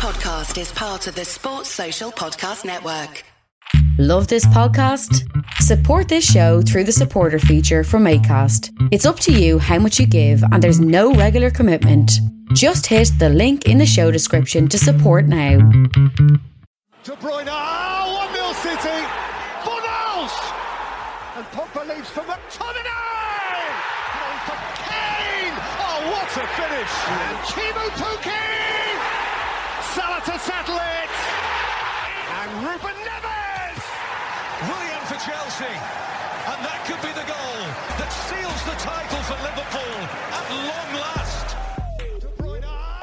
podcast is part of the Sports Social Podcast Network. Love this podcast? Support this show through the supporter feature from ACAST. It's up to you how much you give, and there's no regular commitment. Just hit the link in the show description to support now. De Bruyne, oh, 1 0 City. Fornals! And Pogba leaves for McTominay! Going for Kane! Oh, what a finish! And Teemu Pukki! Salah to settle it! And Ruben Neves! Willian for Chelsea. And that could be the goal that seals the title for Liverpool at long last.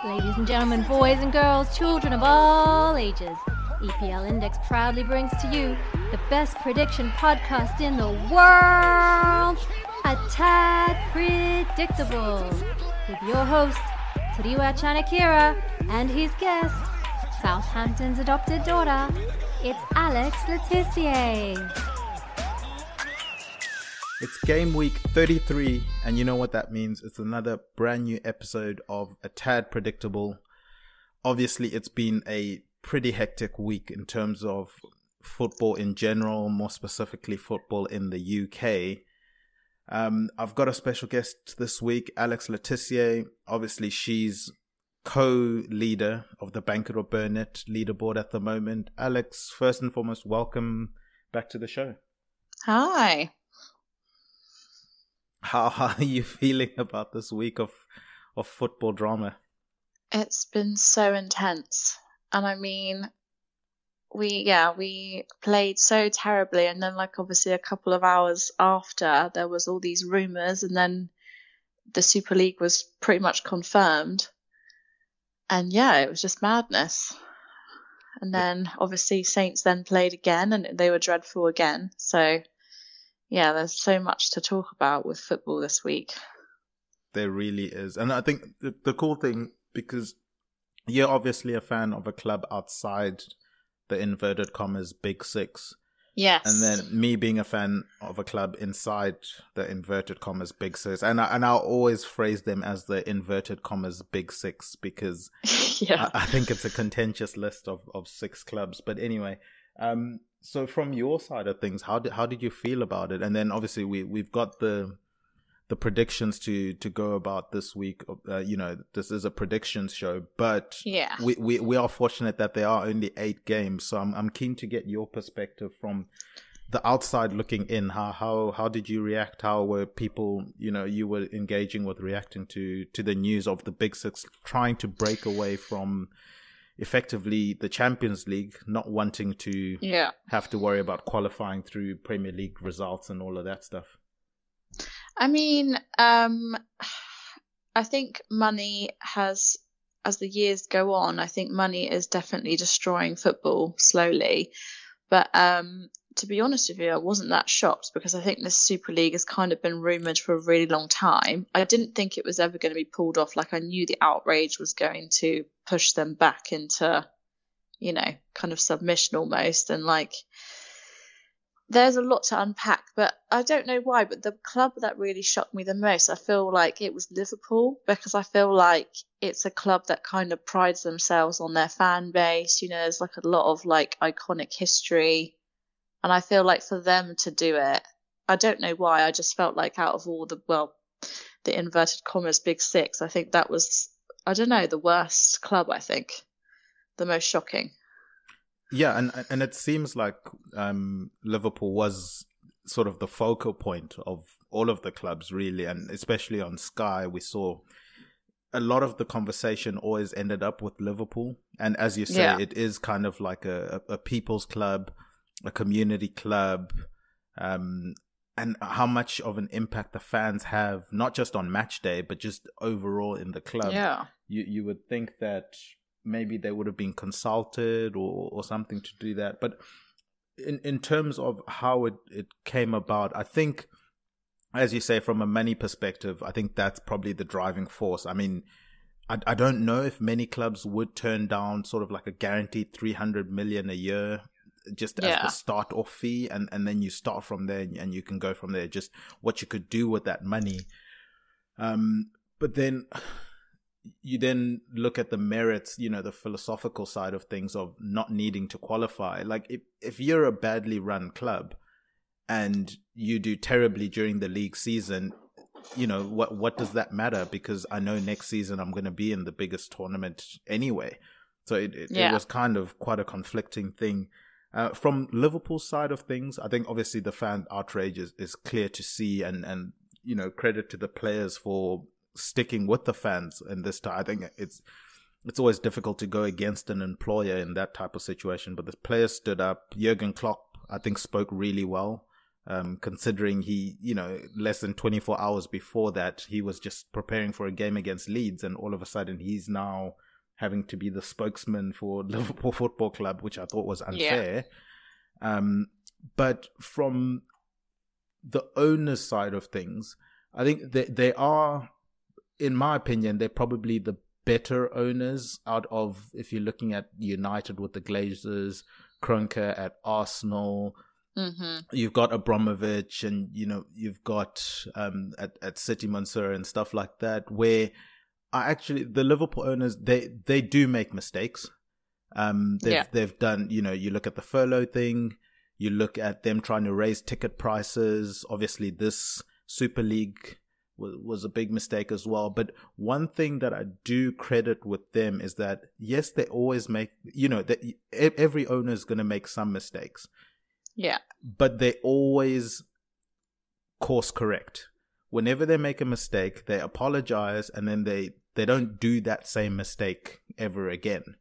Ladies and gentlemen, boys and girls, children of all ages, EPL Index proudly brings to you the best prediction podcast in the world, A Tad Predictable, with your host, Tadiwa Chanakira, and his guest, Southampton's adopted daughter. It's Alex LeTissier. It's game week 33, and you know what that means. It's another brand new episode of A Tad Predictable. Obviously, it's been a pretty hectic week in terms of football in general, more specifically, football in the UK. Um, I've got a special guest this week, Alex LeTissier. Obviously, she's co leader of the Bank it or Burn It leaderboard at the moment. Alex, first and foremost, welcome back to the show. Hi. How, how are you feeling about this week of of football drama? It's been so intense. And I mean, we, yeah, we played so terribly. And then, like, obviously, a couple of hours after, there was all these rumours. And then the Super League was pretty much confirmed. And yeah, it was just madness. And then, obviously, Saints then played again and they were dreadful again. So, yeah, there's so much to talk about with football this week. There really is, and I think the, the cool thing because you're obviously a fan of a club outside the inverted commas big six, Yes. and then me being a fan of a club inside the inverted commas big six, and I, and I'll always phrase them as the inverted commas big six because yeah. I, I think it's a contentious list of, of six clubs. But anyway, um, so from your side of things, how did how did you feel about it? And then obviously we we've got the the predictions to to go about this week. Uh, you know, this is a predictions show, but Yeah. we, we we are fortunate that there are only eight games. So I'm I'm keen to get your perspective from the outside looking in. How how how did you react? How were people? You know, you were engaging with reacting to to the news of the Big Six trying to break away from effectively the Champions League, not wanting to Yeah. have to worry about qualifying through Premier League results and all of that stuff. I mean, um, I think money has, as the years go on, I think money is definitely destroying football slowly. But um, to be honest with you, I wasn't that shocked because I think this Super League has kind of been rumoured for a really long time. I didn't think it was ever going to be pulled off. Like, I knew the outrage was going to push them back into, you know, kind of submission almost. And like, there's a lot to unpack, but I don't know why. But the club that really shocked me the most, I feel like it was Liverpool because I feel like it's a club that kind of prides themselves on their fan base. You know, there's like a lot of like iconic history, and I feel like for them to do it, I don't know why. I just felt like out of all the well, the inverted commas big six, I think that was I don't know the worst club. I think the most shocking. Yeah, and and it seems like um, Liverpool was sort of the focal point of all of the clubs, really, and especially on Sky, we saw a lot of the conversation always ended up with Liverpool. And as you say, Yeah. it is kind of like a, a, a people's club, a community club, um, and how much of an impact the fans have, not just on match day, but just overall in the club Yeah. you you would think that maybe they would have been consulted or or something to do that. But in in terms of how it it came about i think as you say from a money perspective i think that's probably the driving force. I mean I, I don't know if many clubs would turn down sort of like a guaranteed 300 million a year just as Yeah. the start off fee and and then you start from there and you can go from there. Just what you could do with that money. Um but then you then look at the merits, you know, the philosophical side of things of not needing to qualify. Like if if you're a badly run club and you do terribly during the league season, you know, what what does that matter? Because I know next season I'm going to be in the biggest tournament anyway. So it it, yeah. it was kind of quite a conflicting thing. Uh, from Liverpool's side of things, I think obviously the fan outrage is, is clear to see, and and you know credit to the players for sticking with the fans in this time. I think it's it's always difficult to go against an employer in that type of situation, but the players stood up. Jurgen Klopp, I think, spoke really well. Um, considering he, you know, less than 24 hours before that, he was just preparing for a game against Leeds, and all of a sudden he's now having to be the spokesman for Liverpool Football Club, which I thought was unfair. Yeah. Um, but from the owner's side of things, I think they are in my opinion, they're probably the better owners out of if you're looking at United with the Glazers, Kroenke at Arsenal. Mm-hmm. You've got Abramovich, and you know you've got um, at at City Mansour and stuff like that. Where I actually the Liverpool owners they they do make mistakes. Um, they've yeah. they've done you know you look at the furlough thing, you look at them trying to raise ticket prices. Obviously, this Super League was, a big mistake as well. But one thing that I do credit with them is that yes, they always make you know that every owner is going to make some mistakes. Yeah, but they always course correct. Whenever they make a mistake, they apologize and then they they don't do that same mistake ever again.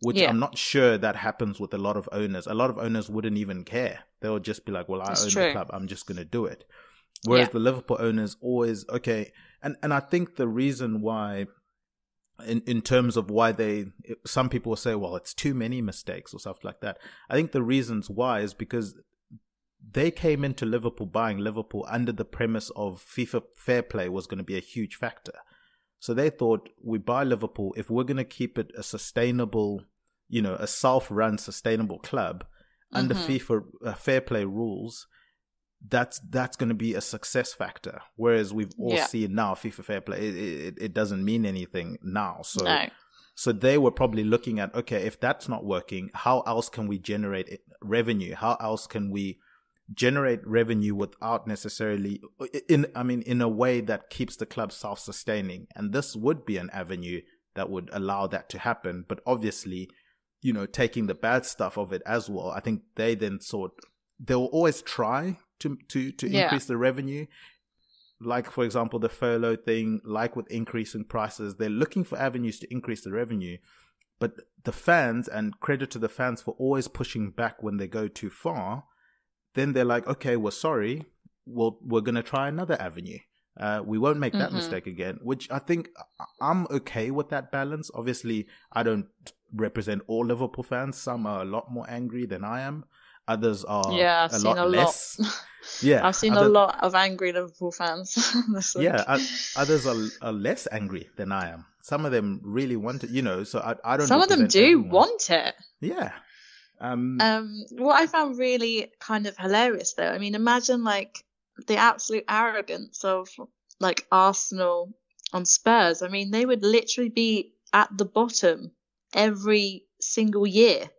Which yeah. I'm not sure that happens with a lot of owners. A lot of owners wouldn't even care. They'll just be like, "Well, I That's own true. the club. I'm just going to do it." Whereas yeah. the Liverpool owners always okay, and and I think the reason why, in in terms of why they, some people will say, well, it's too many mistakes or stuff like that. I think the reasons why is because they came into Liverpool buying Liverpool under the premise of FIFA fair play was going to be a huge factor. So they thought we buy Liverpool if we're going to keep it a sustainable, you know, a self-run sustainable club under mm-hmm. FIFA uh, fair play rules that's that's going to be a success factor. Whereas we've all yeah. seen now FIFA Fair Play, it, it, it, doesn't mean anything now. So, no. so they were probably looking at okay, if that's not working, how else can we generate revenue? How else can we generate revenue without necessarily in I mean in a way that keeps the club self-sustaining? And this would be an avenue that would allow that to happen. But obviously, you know, taking the bad stuff of it as well. I think they then thought they'll always try to to to yeah. increase the revenue like for example the furlough thing like with increasing prices they're looking for avenues to increase the revenue but the fans and credit to the fans for always pushing back when they go too far then they're like okay we're sorry well we're going to try another avenue uh, we won't make that mm-hmm. mistake again which i think i'm okay with that balance obviously i don't represent all liverpool fans some are a lot more angry than i am others are yeah, I've a seen lot a less. Lot. yeah, I've seen other, a lot of angry Liverpool fans. yeah, others are, are less angry than I am. Some of them really want it, you know. So I, I don't. Some of them do everyone. want it. Yeah. Um, um, what I found really kind of hilarious, though, I mean, imagine like the absolute arrogance of like Arsenal on Spurs. I mean, they would literally be at the bottom every single year.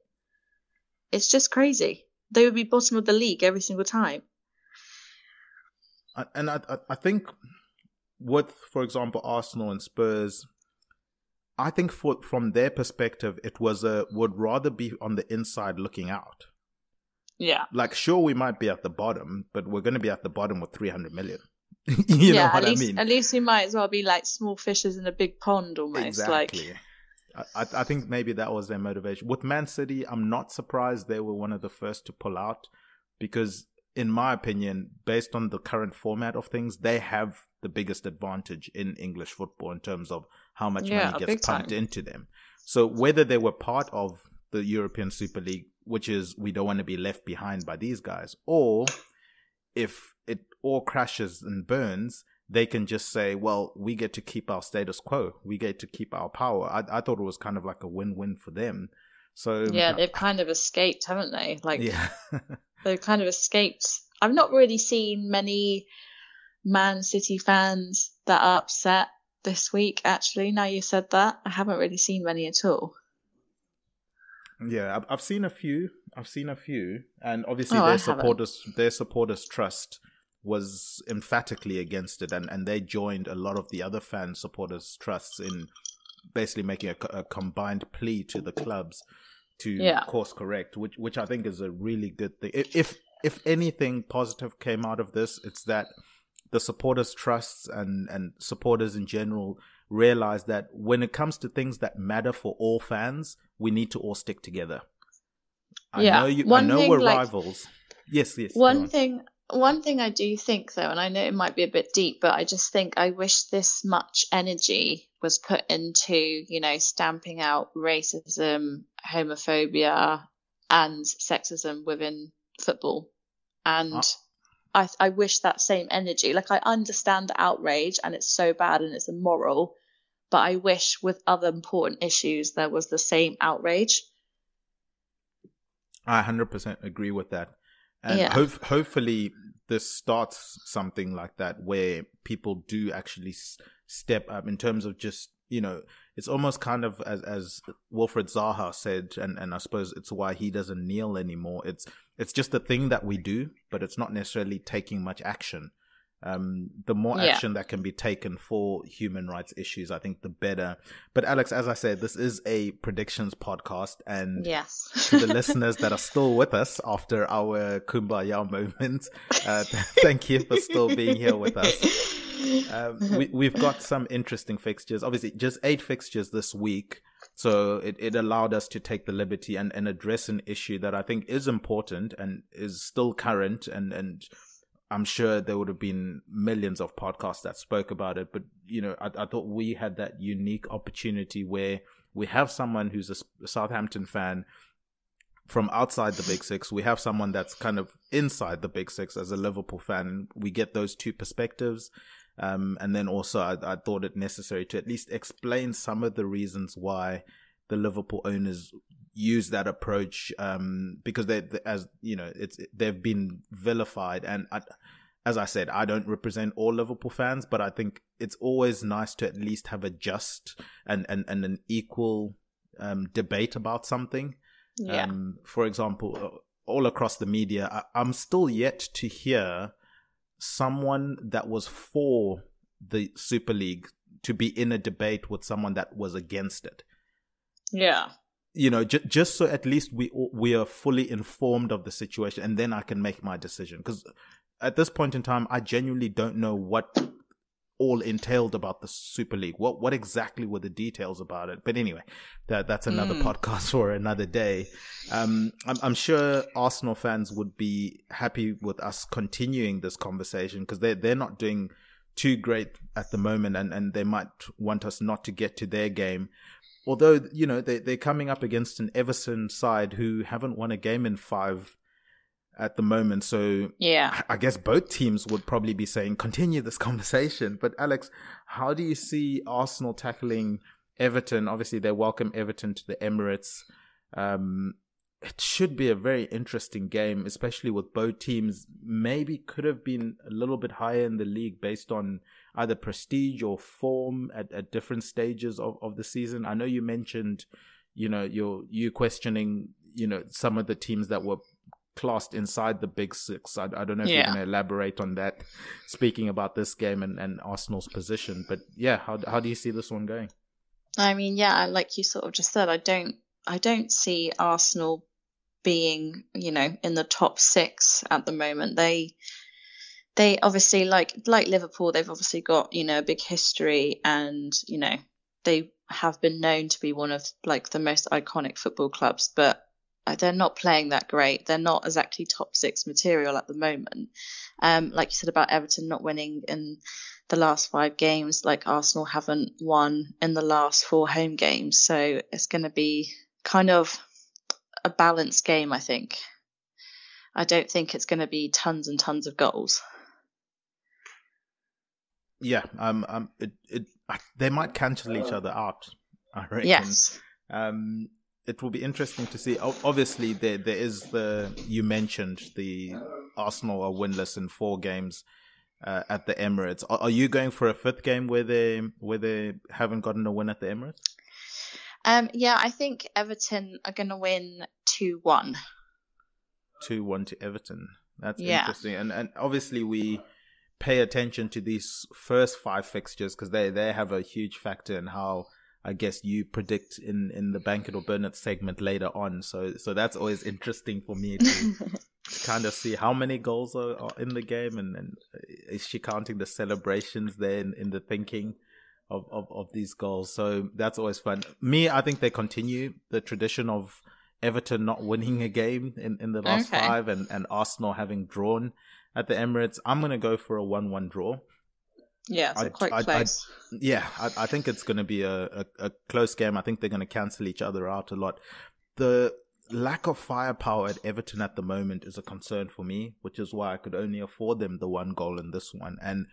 It's just crazy they would be bottom of the league every single time. And I, I think with, for example, Arsenal and Spurs, I think for, from their perspective, it was a would rather be on the inside looking out. Yeah. Like, sure, we might be at the bottom, but we're going to be at the bottom with 300 million. you yeah, know what at least, I mean? At least we might as well be like small fishes in a big pond almost. Exactly. Like, I, I think maybe that was their motivation. With Man City, I'm not surprised they were one of the first to pull out because, in my opinion, based on the current format of things, they have the biggest advantage in English football in terms of how much yeah, money gets pumped time. into them. So whether they were part of the European Super League, which is we don't want to be left behind by these guys, or if it all crashes and burns, they can just say, well, we get to keep our status quo. We get to keep our power. I, I thought it was kind of like a win-win for them. So yeah, uh, they've kind of escaped, haven't they? Like yeah. they've kind of escaped. I've not really seen many Man City fans that are upset this week. Actually, now you said that, I haven't really seen many at all. Yeah, I've, I've seen a few. I've seen a few, and obviously Oh, their supporters, their supporters trust was emphatically against it, and and they joined a lot of the other fan supporters trusts in basically making a, a combined plea to the clubs to Yeah. course correct, which which I think is a really good thing. If if, anything positive came out of this, it's that the supporters trusts and and supporters in general realize that when it comes to things that matter for all fans, we need to all stick together. I Yeah. know you. One I know thing, we're like- rivals. Yes, yes. One on. thing, one thing I do think though, and I know it might be a bit deep, but I just think I wish this much energy was put into, you know, stamping out racism, homophobia, and sexism within football. And ah. I, I wish that same energy. Like I understand the outrage, and it's so bad and it's immoral, but I wish with other important issues there was the same outrage. I hundred percent agree with that, and Yeah. hope, hopefully this starts something like that where people do actually s- step up in terms of just you know it's almost kind of as as Wilfried Zaha said, and and I suppose it's why he doesn't kneel anymore. It's it's just a thing that we do, but it's not necessarily taking much action. Um, the more Yeah. action that can be taken for human rights issues, I think the better. But Alex, as I said, this is a predictions podcast, and Yes. to the listeners that are still with us after our kumbaya moment. Uh, thank you for still being here with us. Um, we, we've got some interesting fixtures. Obviously, just eight fixtures this week. So it, it allowed us to take the liberty and, and address an issue that I think is important and is still current. And, and I'm sure there would have been millions of podcasts that spoke about it. But, you know, I, I thought we had that unique opportunity where we have someone who's a Southampton fan from outside the big six. We have someone that's kind of inside the big six as a Liverpool fan. We get those two perspectives. Um, and then also I, I thought it necessary to at least explain some of the reasons why the Liverpool owners use that approach. Um, because they, they- as you know, it's, they've been vilified and I, as I said, I don't represent all Liverpool fans, but I think it's always nice to at least have a just and, and, and an equal, um, debate about something. Yeah. Um, for example, uh, all across the media, I, I'm still yet to hear someone that was for the Super League to be in a debate with someone that was against it. yeah. You know, j- just so at least we we are fully informed of the situation, and then I can make my decision. Because at this point in time, I genuinely don't know what all entailed about the Super League. What what exactly were the details about it? But anyway, that that's another podcast for another day. Um, I'm, I'm sure Arsenal fans would be happy with us continuing this conversation because they they're not doing too great at the moment, and and they might want us not to get to their game. Although you know they they're coming up against an Everton side who haven't won a game in five at the moment, so Yeah. I guess both teams would probably be saying continue this conversation. But Alex, how do you see Arsenal tackling Everton? Obviously, they welcome Everton to the Emirates. Um, it should be a very interesting game, especially with both teams. Maybe could have been a little bit higher in the league based on either prestige or form at, at different stages of, of the season. I know you mentioned, you know, you're you questioning, you know, some of the teams that were classed inside the big six. I, I don't know if you're going to elaborate on that, speaking about this game and, and Arsenal's position. But yeah, how how do you see this one going? I mean, yeah, like you sort of just said, I don't, I don't see Arsenal being, you know, in the top six at the moment. They, they obviously like like Liverpool. They've obviously got you know a big history, and you know they have been known to be one of like the most iconic football clubs, but uh, they're not playing that great. They're not exactly top six material at the moment. Um, like you said about Everton not winning in the last five games, like Arsenal haven't won in the last four home games. So it's going to be kind of a balanced game, I think. I don't think it's going to be tons and tons of goals. Yeah, um, um, it, it, I- they might cancel each other out. I reckon. Yes. Um, it will be interesting to see. Obviously, there there is the you mentioned the Arsenal are winless in four games. uh, at the Emirates. Are, are, you going for a fifth game where they where they haven't gotten a win at the Emirates? Um, yeah, I think Everton are going to win two one. Two one to Everton. That's yeah. interesting, and and obviously we pay attention to these first five fixtures because they they have a huge factor in how I guess you predict in in the bank it or burn it segment later on. So so that's always interesting for me to, to kind of see how many goals are, are, in the game and, and uh, is she counting the celebrations there in, in the thinking of, of of these goals. So that's always fun. Me, I think they continue the tradition of Everton not winning a game in, in the last okay. five and, and Arsenal having drawn at the Emirates. I'm gonna go for a one one draw. Yeah, so quite I, close. I, yeah, I, think it's going to be a, a, a, close game. I think they're going to cancel each other out a lot. The lack of firepower at Everton at the moment is a concern for me, which is why I could only afford them the one goal in this one. And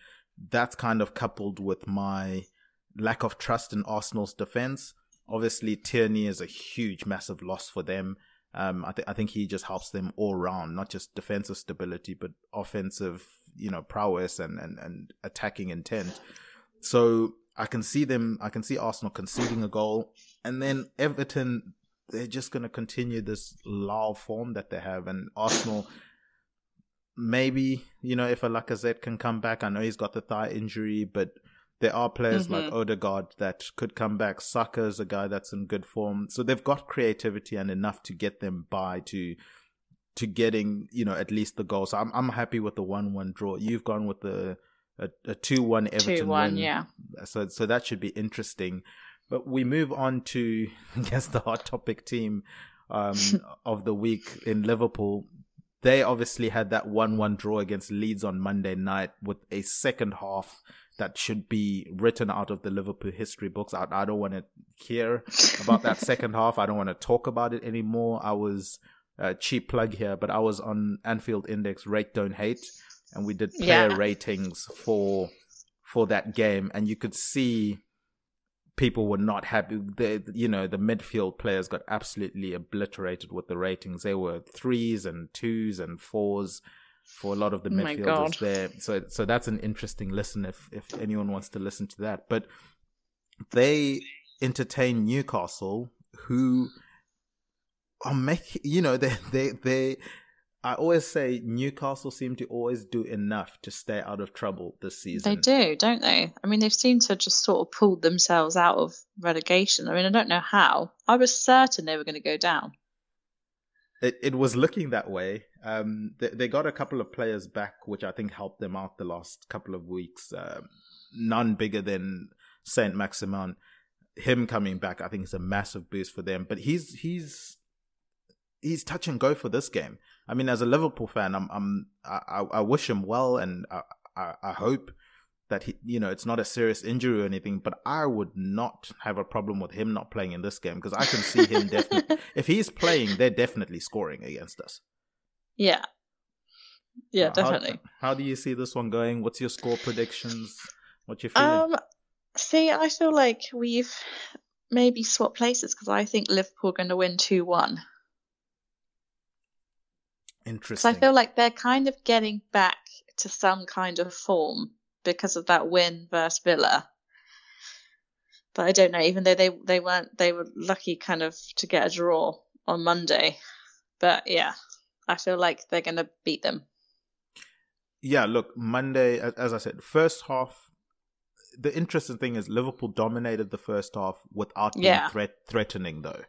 that's kind of coupled with my lack of trust in Arsenal's defense. Obviously, Tierney is a huge, massive loss for them. Um, I, th- I think he just helps them all round, not just defensive stability, but offensive, you know, prowess and, and, and attacking intent. So I can see them, I can see Arsenal conceding a goal. And then Everton, they're just going to continue this low form that they have. And Arsenal, maybe, you know, if a Lacazette can come back, I know he's got the thigh injury, but there are players mm-hmm. like Odegaard that could come back. Saka's a guy that's in good form. So they've got creativity and enough to get them by to to getting, you know, at least the goal. So I'm I'm happy with the one one draw. You've gone with the a, a two one Everton. Two one, yeah. So so that should be interesting. But we move on to I guess the hot topic team um, of the week in Liverpool. They obviously had that one one draw against Leeds on Monday night with a second half that should be written out of the Liverpool history books. I, I don't want to hear about that second half. I don't want to talk about it anymore. I was a cheap plug here, but I was on Anfield Index Rate Don't Hate, and we did player yeah. ratings for for that game, and you could see people were not happy. The you know the midfield players got absolutely obliterated with the ratings. They were threes and twos and fours for a lot of the oh midfielders there. So so that's an interesting listen if if anyone wants to listen to that. But they entertain Newcastle, who are making you know they they they. I always say Newcastle seem to always do enough to stay out of trouble this season. They do, don't they? I mean, they've seemed to just sort of pulled themselves out of relegation. I mean, I don't know how. I was certain they were going to go down. It it was looking that way. Um, they, they got a couple of players back, which I think helped them out the last couple of weeks. Um, none bigger than Saint Maximin. Him coming back, I think, is a massive boost for them. But he's he's he's touch and go for this game. I mean, as a Liverpool fan, I'm I'm I, I wish him well, and I, I, I hope that he, you know, it's not a serious injury or anything, but I would not have a problem with him not playing in this game because I can see him definitely. if he's playing, they're definitely scoring against us. Yeah. Yeah, definitely. How, how, do you see this one going? What's your score predictions? What's your feeling? Um, see, I feel like we've maybe swapped places because I think Liverpool are going to win 2 1. Interesting. I feel like they're kind of getting back to some kind of form because of that win versus Villa. But I don't know. Even though they they weren't, they were lucky kind of to get a draw on Monday. But yeah, I feel like they're going to beat them. Yeah, look, Monday, as I said, first half. The interesting thing is Liverpool dominated the first half without being yeah. threat, threatening, though.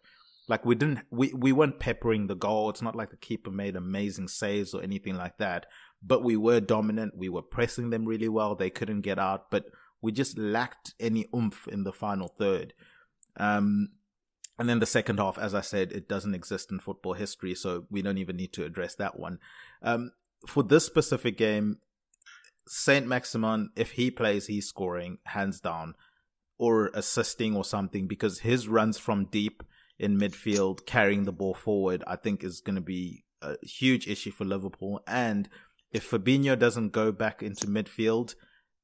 Like we didn't, we we weren't peppering the goal. It's not like the keeper made amazing saves or anything like that but we were dominant. We were pressing them really well. They couldn't get out, but we just lacked any oomph in the final third. Um, and then the second half, as I said, it doesn't exist in football history, so we don't even need to address that one. Um, for this specific game, Saint Maximin, if he plays, he's scoring hands down, or assisting or something, because his runs from deep in midfield, carrying the ball forward, I think is going to be a huge issue for Liverpool. And if Fabinho doesn't go back into midfield,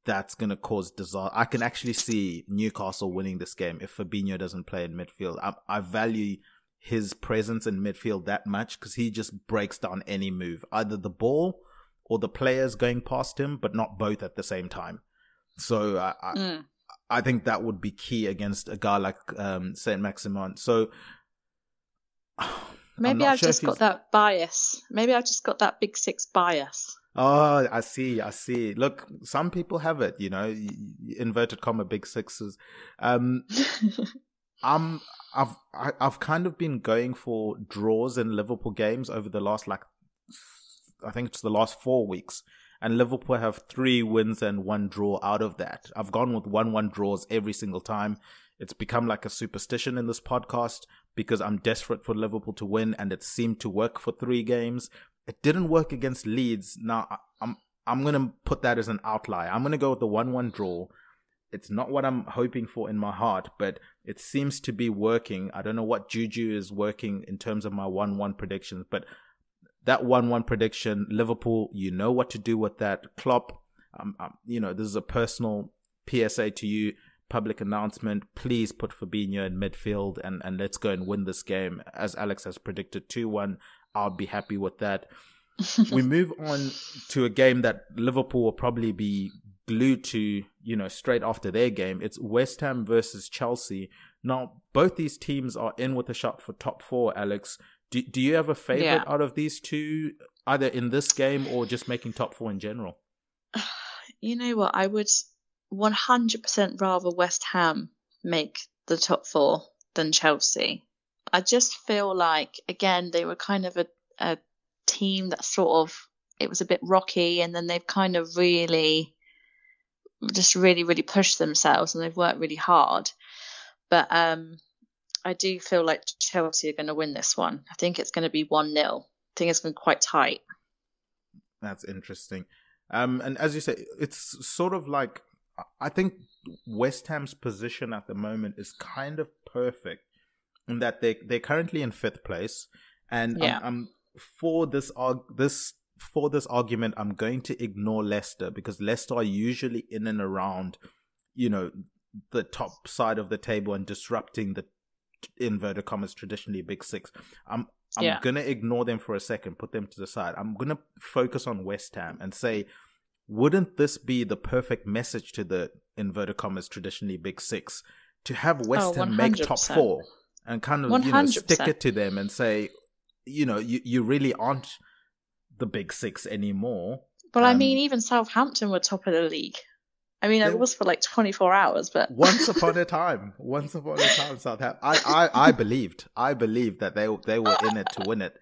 that's going to cause disaster. I can actually see Newcastle winning this game if Fabinho doesn't play in midfield. I, I value his presence in midfield that much because he just breaks down any move, either the ball or the players going past him, but not both at the same time. So I, I, mm. I think that would be key against a guy like um, Saint Maximin. So maybe I've sure just got that bias. Maybe I've just got that big six bias. Oh, I see. I see. Look, some people have it, you know, inverted comma big sixes. Um, I'm, I've, I, have i have kind of been going for draws in Liverpool games over the last, like, I think it's the last four weeks. And Liverpool have three wins and one draw out of that. I've gone with one one draws every single time. It's become like a superstition in this podcast because I'm desperate for Liverpool to win and it seemed to work for three games. It didn't work against Leeds. Now I'm I'm gonna put that as an outlier. I'm gonna go with the one-one draw. It's not what I'm hoping for in my heart, but it seems to be working. I don't know what juju is working in terms of my one-one predictions, but that one-one prediction, Liverpool, you know what to do with that. Klopp, um, um, you know this is a personal PSA to you public announcement. Please put Fabinho in midfield and, and let's go and win this game. As Alex has predicted 2 1, I'll be happy with that. we move on to a game that Liverpool will probably be glued to, you know, straight after their game. It's West Ham versus Chelsea. Now, both these teams are in with a shot for top four, Alex. Do, do you have a favorite yeah. out of these two, either in this game or just making top four in general? You know what? I would 100% rather West Ham make the top four than Chelsea. I just feel like, again, they were kind of a, a team that sort of, it was a bit rocky and then they've kind of really, just really, really pushed themselves and they've worked really hard. But um, I do feel like Chelsea are going to win this one. I think it's going to be 1 0. I think it's going to be quite tight. That's interesting. Um, and as you say, it's sort of like I think West Ham's position at the moment is kind of perfect in that they they're currently in fifth place, and yeah. I'm, I'm for this arg- this for this argument, I'm going to ignore Leicester because Leicester are usually in and around, you know, the top side of the table and disrupting the inverted commas traditionally big six. I'm I'm yeah. gonna ignore them for a second, put them to the side. I'm gonna focus on West Ham and say wouldn't this be the perfect message to the inverted commas traditionally big six to have West oh, Ham make top four and kind of 100%. you know stick it to them and say, you know, you you really aren't the big six anymore. Well, um, I mean, even Southampton were top of the league. I mean, it was for like 24 hours, but once upon a time, once upon a time, Southampton. I, I, I believed, I believed that they they were in it to win it,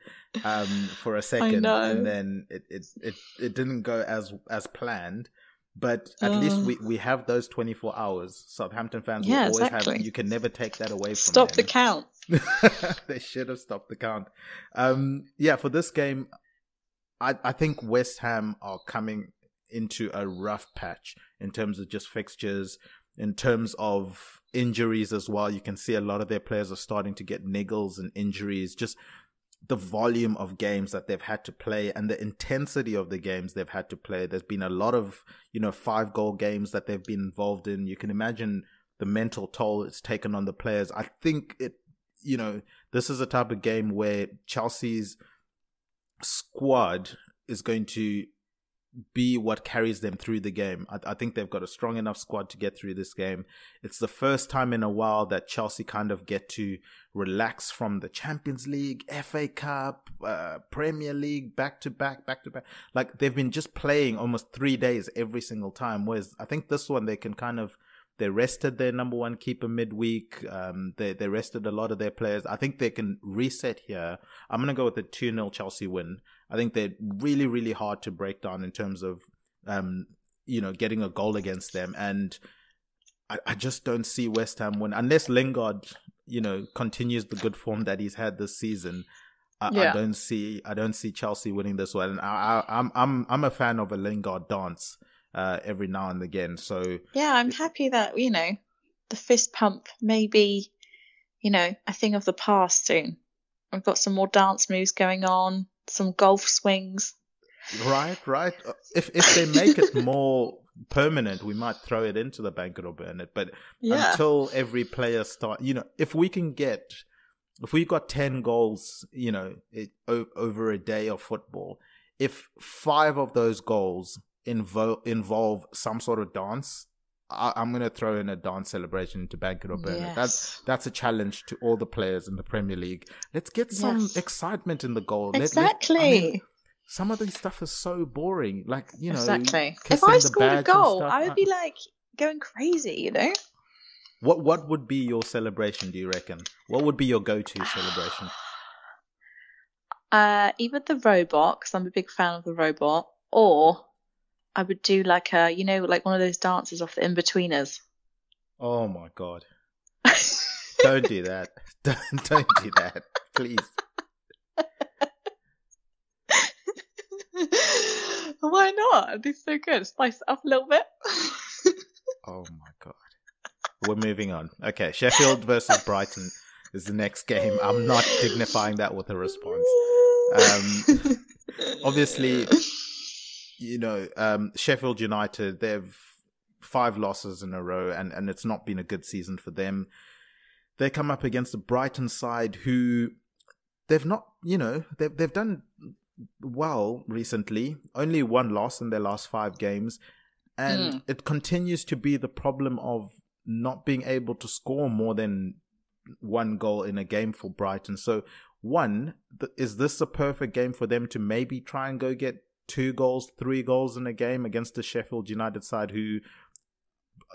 um, for a second, and then it, it it it didn't go as as planned. But at uh, least we, we have those 24 hours. Southampton fans yeah, will always exactly. have. You can never take that away from them. Stop them. the count. they should have stopped the count. Um, yeah, for this game, I I think West Ham are coming into a rough patch in terms of just fixtures, in terms of injuries as well. You can see a lot of their players are starting to get niggles and injuries. Just the volume of games that they've had to play and the intensity of the games they've had to play. There's been a lot of, you know, five goal games that they've been involved in. You can imagine the mental toll it's taken on the players. I think it, you know, this is a type of game where Chelsea's squad is going to be what carries them through the game. I, I, think they've got a strong enough squad to get through this game. It's the first time in a while that Chelsea kind of get to relax from the Champions League, FA Cup, uh, Premier League, back to back, back to back. Like they've been just playing almost three days every single time. Whereas I think this one they can kind of they rested their number one keeper midweek. Um, they they rested a lot of their players. I think they can reset here. I'm gonna go with a two 0 Chelsea win. I think they're really really hard to break down in terms of um, you know getting a goal against them, and I, I just don't see West Ham win unless Lingard you know continues the good form that he's had this season. I, yeah. I don't see I don't see Chelsea winning this one. And I, I, I'm I'm I'm a fan of a Lingard dance uh, every now and again. So yeah, I'm happy that you know the fist pump may be, you know, a thing of the past soon. I've got some more dance moves going on, some golf swings. Right, right. Uh, if if they make it more permanent, we might throw it into the bank or burn it. But yeah. until every player start, you know, if we can get, if we got ten goals, you know, it, o- over a day of football, if five of those goals invo- involve some sort of dance, I- am going to throw in a dance celebration to bank it or burn yes. it. That's that's a challenge to all the players in the Premier League. Let's get some yes. excitement in the goal. Exactly. Let, let, I mean, some of this stuff is so boring. Like you know, exactly. If I scored a goal, I would be like going crazy. You know. What what would be your celebration? Do you reckon? What would be your go-to celebration? Uh, either the robot, because I'm a big fan of the robot, or I would do like a, you know, like one of those dances off the Inbetweeners. Oh my god! don't do that! Don't don't do that, please. Why not? It'd be so good. Spice it up a little bit. oh my god. We're moving on. Okay, Sheffield versus Brighton is the next game. I'm not dignifying that with a response. Um, obviously, you know, um, Sheffield United, they've five losses in a row, and, and it's not been a good season for them. They come up against a Brighton side who they've not, you know, they've, they've done well recently. Only one loss in their last five games. And mm. it continues to be the problem of not being able to score more than one goal in a game for Brighton. So, one, th- is this a perfect game for them to maybe try and go get two goals, three goals in a game against the Sheffield United side who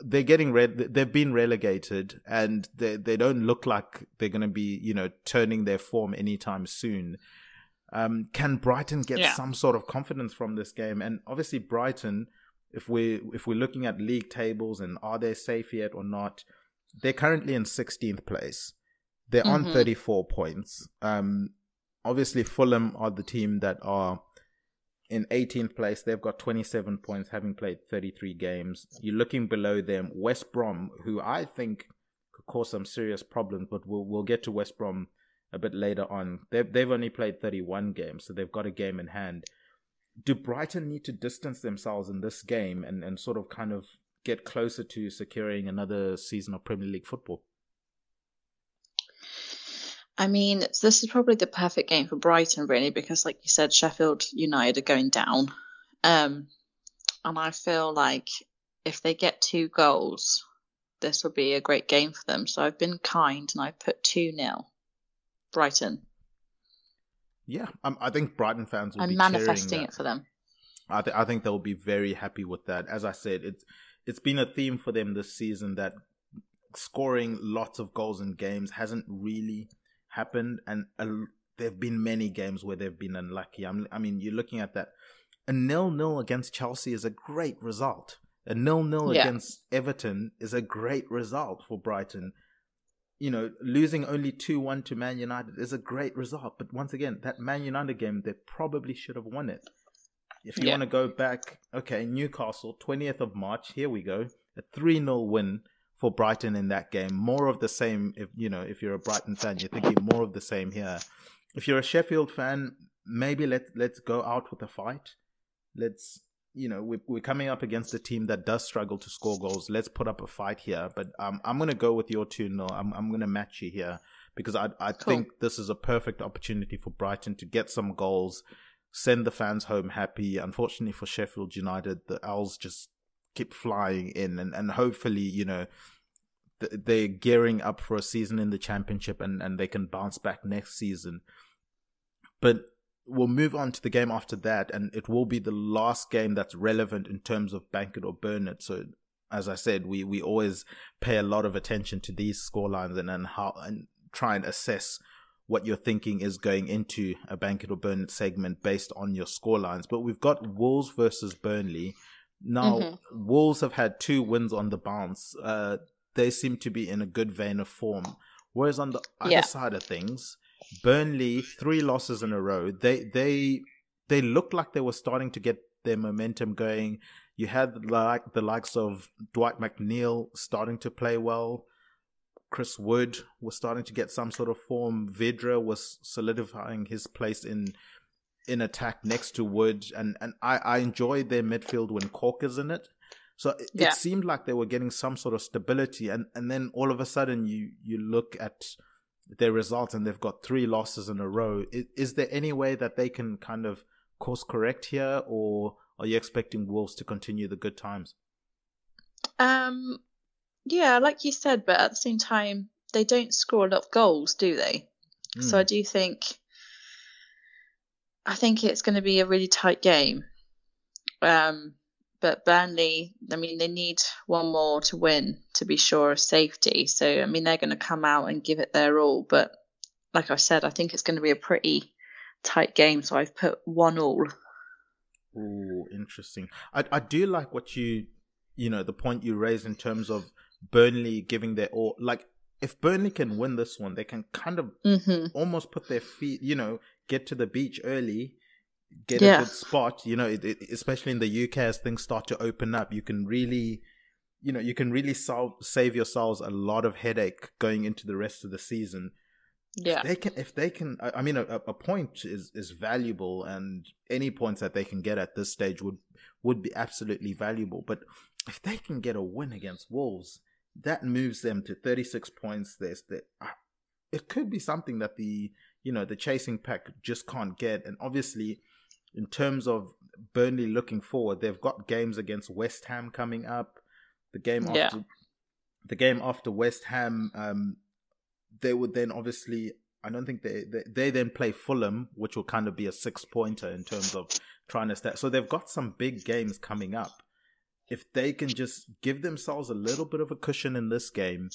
they're getting red they've been relegated and they they don't look like they're going to be you know turning their form anytime soon um, can brighton get yeah. some sort of confidence from this game and obviously brighton if we if we're looking at league tables and are they safe yet or not, they're currently in 16th place. They're mm-hmm. on 34 points. Um, obviously Fulham are the team that are in 18th place. They've got 27 points, having played 33 games. You're looking below them, West Brom, who I think could cause some serious problems, but we'll we'll get to West Brom a bit later on. They've they've only played 31 games, so they've got a game in hand do Brighton need to distance themselves in this game and, and sort of kind of get closer to securing another season of Premier League football? I mean, this is probably the perfect game for Brighton, really, because, like you said, Sheffield United are going down. Um, and I feel like if they get two goals, this will be a great game for them. So I've been kind and I put 2 0 Brighton. Yeah, um, I think Brighton fans will I'm be manifesting it for them. I, th- I think they'll be very happy with that. As I said, it's it's been a theme for them this season that scoring lots of goals in games hasn't really happened, and uh, there have been many games where they've been unlucky. I'm, I mean, you're looking at that. A nil-nil against Chelsea is a great result. A nil-nil yeah. against Everton is a great result for Brighton you know, losing only 2 1 to Man United is a great result. But once again, that Man United game, they probably should have won it. If you yeah. want to go back, okay, Newcastle, 20th of March, here we go. A 3 0 win for Brighton in that game. More of the same, if you know, if you're a Brighton fan, you're thinking more of the same here. If you're a Sheffield fan, maybe let let's go out with a fight. Let's you know, we're, we're coming up against a team that does struggle to score goals. Let's put up a fight here. But um, I'm going to go with your 2 0. I'm, I'm going to match you here because I, I cool. think this is a perfect opportunity for Brighton to get some goals, send the fans home happy. Unfortunately for Sheffield United, the Owls just keep flying in and, and hopefully, you know, they're gearing up for a season in the championship and, and they can bounce back next season. But we'll move on to the game after that, and it will be the last game that's relevant in terms of bank it or burn it. So, as I said, we we always pay a lot of attention to these scorelines and and how and try and assess what your thinking is going into a bank it or burn it segment based on your scorelines. But we've got Wolves versus Burnley. Now, mm-hmm. Wolves have had two wins on the bounce. Uh, they seem to be in a good vein of form. Whereas on the other yeah. side of things, Burnley three losses in a row. They they they looked like they were starting to get their momentum going. You had like the likes of Dwight McNeil starting to play well. Chris Wood was starting to get some sort of form. Vydra was solidifying his place in in attack next to Wood, and and I I enjoy their midfield when Cork is in it. So it, yeah. it seemed like they were getting some sort of stability, and and then all of a sudden you you look at their results and they've got three losses in a row. Is, is, there any way that they can kind of course correct here, or are you expecting Wolves to continue the good times? Um, yeah, like you said, but at the same time, they don't score a lot of goals, do they? Mm. So I do think, I think it's going to be a really tight game. Um, but Burnley, I mean, they need one more to win to be sure of safety. So I mean, they're going to come out and give it their all. But like I said, I think it's going to be a pretty tight game. So I've put one all. Oh, interesting. I I do like what you you know the point you raised in terms of Burnley giving their all. Like if Burnley can win this one, they can kind of mm-hmm. almost put their feet, you know, get to the beach early, get yeah. a good spot. You know, it, it, especially in the UK as things start to open up, you can really, you know, you can really solve, save yourselves a lot of headache going into the rest of the season. Yeah, if they can. If they can, I mean, a, a point is is valuable, and any points that they can get at this stage would would be absolutely valuable. But if they can get a win against Wolves, that moves them to 36 points. There's that uh, it could be something that the you know the chasing pack just can't get. And obviously, in terms of Burnley looking forward, they've got games against West Ham coming up. The game after yeah. the game after West Ham, um, they would then obviously. I don't think they, they they then play Fulham, which will kind of be a six pointer in terms of trying to start. So they've got some big games coming up if they can just give themselves a little bit of a cushion in this game,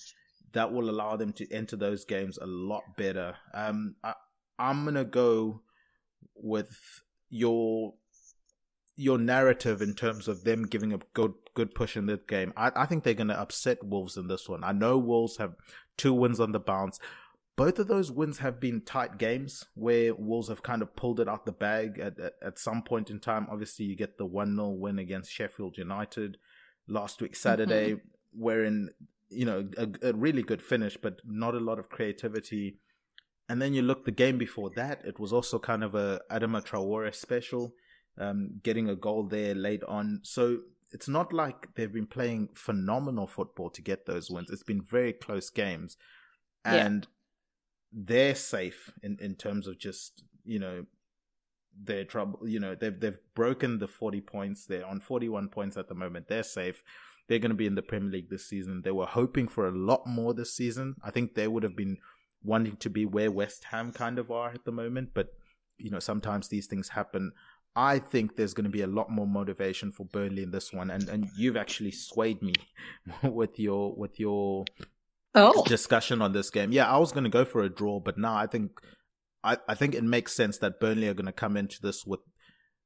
that will allow them to enter those games a lot better. Um, I, I'm gonna go with your your narrative in terms of them giving a good good push in this game. I, I think they're gonna upset Wolves in this one. I know Wolves have two wins on the bounce both of those wins have been tight games where Wolves have kind of pulled it out the bag at, at, at some point in time. Obviously, you get the 1 0 win against Sheffield United last week, Saturday, mm-hmm. wherein, you know, a, a, really good finish, but not a lot of creativity. And then you look the game before that, it was also kind of a Adama Traore special, um, getting a goal there late on. So it's not like they've been playing phenomenal football to get those wins. It's been very close games. And they're safe in, in terms of just you know their trouble. You know they've they've broken the forty points. They're on forty one points at the moment. They're safe. They're going to be in the Premier League this season. They were hoping for a lot more this season. I think they would have been wanting to be where West Ham kind of are at the moment. But you know sometimes these things happen. I think there's going to be a lot more motivation for Burnley in this one, and and you've actually swayed me with your with your oh. discussion on this game. Yeah, I was going to go for a draw, but now I think I, I think it makes sense that Burnley are going to come into this with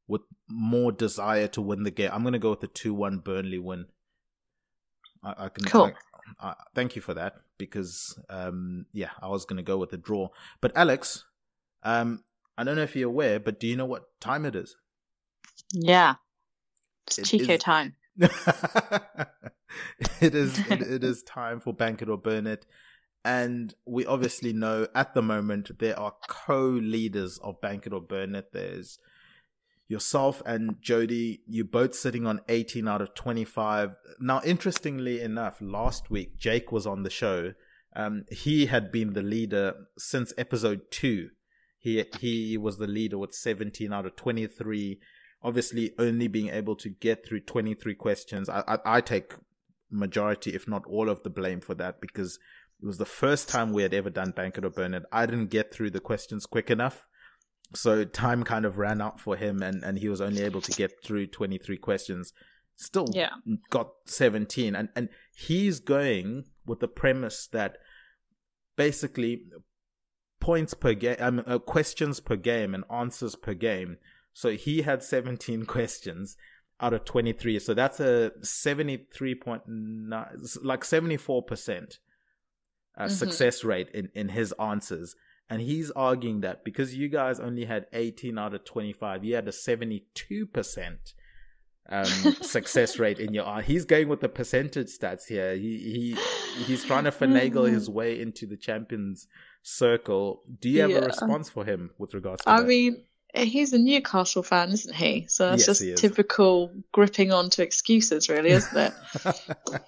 with more desire to win the game. I'm going to go with the two one Burnley win. I, I can. Cool. I, thank you for that because um, yeah, I was going to go with a draw. But Alex, um, I don't know if you're aware, but do you know what time it is? Yeah, it's it Chico is... time. it is it, it is time for bank it or burn it and we obviously know at the moment there are co-leaders of bank it or burn it there's yourself and jody you're both sitting on 18 out of 25 now interestingly enough last week jake was on the show um, he had been the leader since episode 2 he he was the leader with 17 out of 23 obviously only being able to get through 23 questions I, I, I take majority, if not all of the blame for that because it was the first time we had ever done Bank It or Burn It. I didn't get through the questions quick enough. So time kind of ran out for him and, and he was only able to get through 23 questions. Still yeah. got 17. And, and he's going with the premise that basically points per game, um, uh, questions per game and answers per game. So he had 17 questions out of 23. So that's a 73.9, like 74% uh, mm-hmm. success rate in, in his answers. And he's arguing that because you guys only had 18 out of 25, you had a 72% um, success rate in your art. He's going with the percentage stats here. He he he's trying to finagle his mm-hmm. way into the champions circle. Do you have yeah. a response for him with regards to I that? mean, he's a Newcastle fan, isn't he? So that's yes, just typical gripping onto excuses, really, isn't it?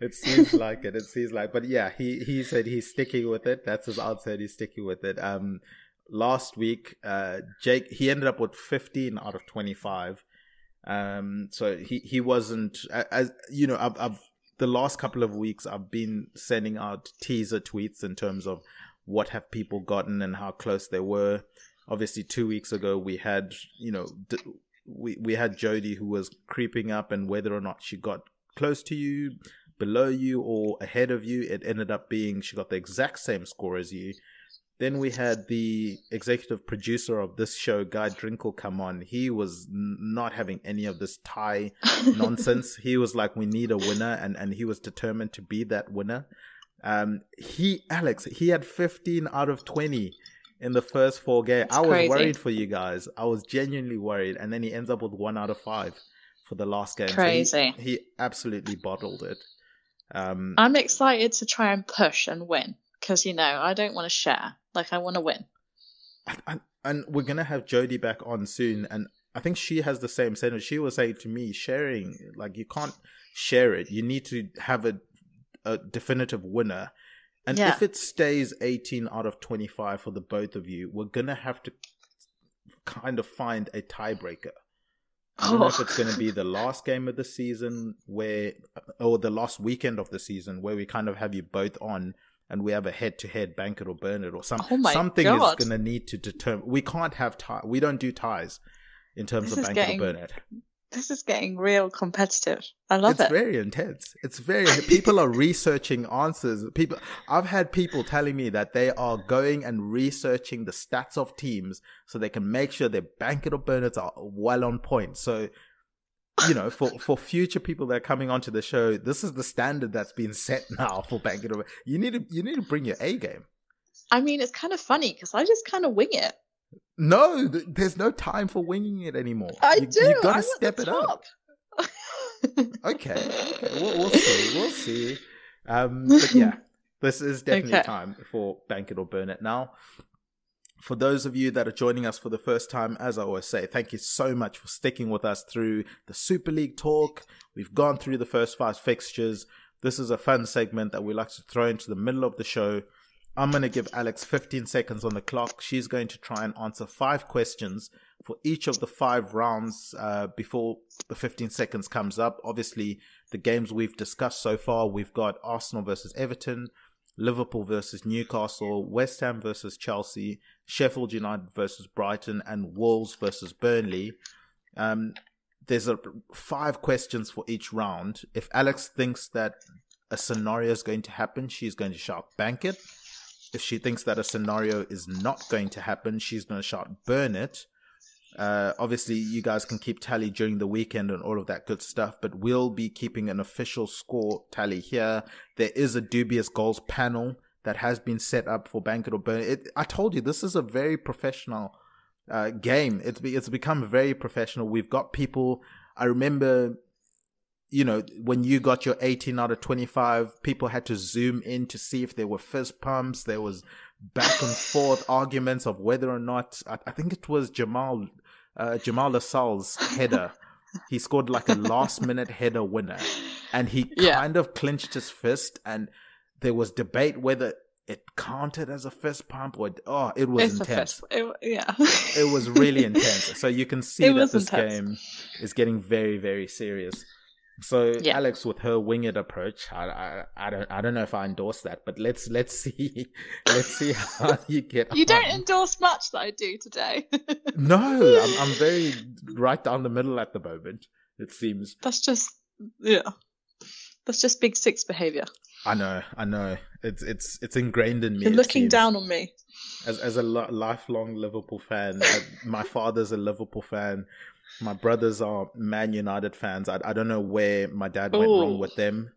it seems like it. It seems like, but yeah, he he said he's sticking with it. That's his answer. He's sticking with it. Um, last week, uh, Jake he ended up with 15 out of 25. Um, so he he wasn't as you know. I've, I've the last couple of weeks I've been sending out teaser tweets in terms of what have people gotten and how close they were. Obviously, two weeks ago we had you know d- we we had Jody who was creeping up and whether or not she got close to you, below you, or ahead of you. It ended up being she got the exact same score as you. Then we had the executive producer of this show, Guy Drinkle, come on. He was n- not having any of this tie nonsense. he was like, "We need a winner," and and he was determined to be that winner. Um, he Alex, he had 15 out of 20 in the first four games. I was crazy. worried for you guys. I was genuinely worried, and then he ends up with one out of five for the last game. So he- Crazy. he, absolutely bottled it. Um, I'm excited to try and push and win because you know I don't want to share. Like I want to win. and, and we're gonna have Jody back on soon, and I think she has the same sentiment. She was saying to me, sharing like you can't share it. You need to have a a definitive winner. And Yeah. if it stays 18 out of 25 for the both of you, we're gonna have to kind of find a tiebreaker. I don't know if Oh. it's going to be the last game of the season where, or the last weekend of the season where we kind of have you both on and we have a head to head bank it or burn it or some, Oh something God. is going to need to determine. We can't have tie. We don't do ties in terms This of bank getting it or burn it. This is getting real competitive. I love it's it. It's very intense. It's very people are researching answers. People I've had people telling me that they are going and researching the stats of teams so they can make sure their bank it or burn it are well on point. So you know, for, for future people that are coming onto the show, this is the standard that's been set now for bank it or. You need to you need to bring your A game. I mean, it's kind of funny because I just kind of wing it. No, th- there's no time for winging it anymore. I you, do. You gotta I'm step it up. okay, okay, we'll, we'll see, we'll see. Um, but yeah, this is definitely Okay. time for bank it or burn it. Now, for those of you that are joining us for the first time, as I always say, thank you so much for sticking with us through the Super League talk. We've gone through the first five fixtures. This is a fun segment that we like to throw into the middle of the show. I'm going to give Alex 15 seconds on the clock. She's going to try and answer five questions for each of the five rounds uh, before the 15 seconds comes up. Obviously, the games we've discussed so far, we've got Arsenal versus Everton, Liverpool versus Newcastle, West Ham versus Chelsea, Sheffield United versus Brighton, and Wolves versus Burnley. Um, there's a five questions for each round. If Alex thinks that a scenario is going to happen, she's going to shout bank it. If she thinks that a scenario is not going to happen, she's going to shout burn it. Uh, obviously, you guys can keep tally during the weekend and all of that good stuff, but we'll be keeping an official score tally here. There is a dubious goals panel that has been set up for Bank It or Burn It. I told you this is a very professional uh, game. It's it's become very professional. We've got people. I remember, you know, when you got your 18 out of 25, people had to zoom in to see if there were fist pumps. There was back and forth arguments of whether or not I, I think it was Jamaal uh, Jamaal Lascelles' header. He scored like a last minute header winner, and he Yeah. kind of clenched his fist, and there was debate whether it counted as a fist pump or oh, it was It's intense. It, yeah. It was really intense. So you can see It that this intense. game is getting very, very serious. So Yeah. Alex, with her winged approach, I, I, I don't, I don't know if I endorse that, but let's let's see, let's see how you get. You don't on. endorse much that I do today. No, I'm, I'm very right down the middle at the moment. It seems. That's just yeah. That's just big six behavior. I know, I know. It's it's it's ingrained in me. You're looking seems. down on me. as as a lo- lifelong Liverpool fan. uh, my father's a Liverpool fan. My brothers are Man United fans. I I don't know where my dad went wrong with them.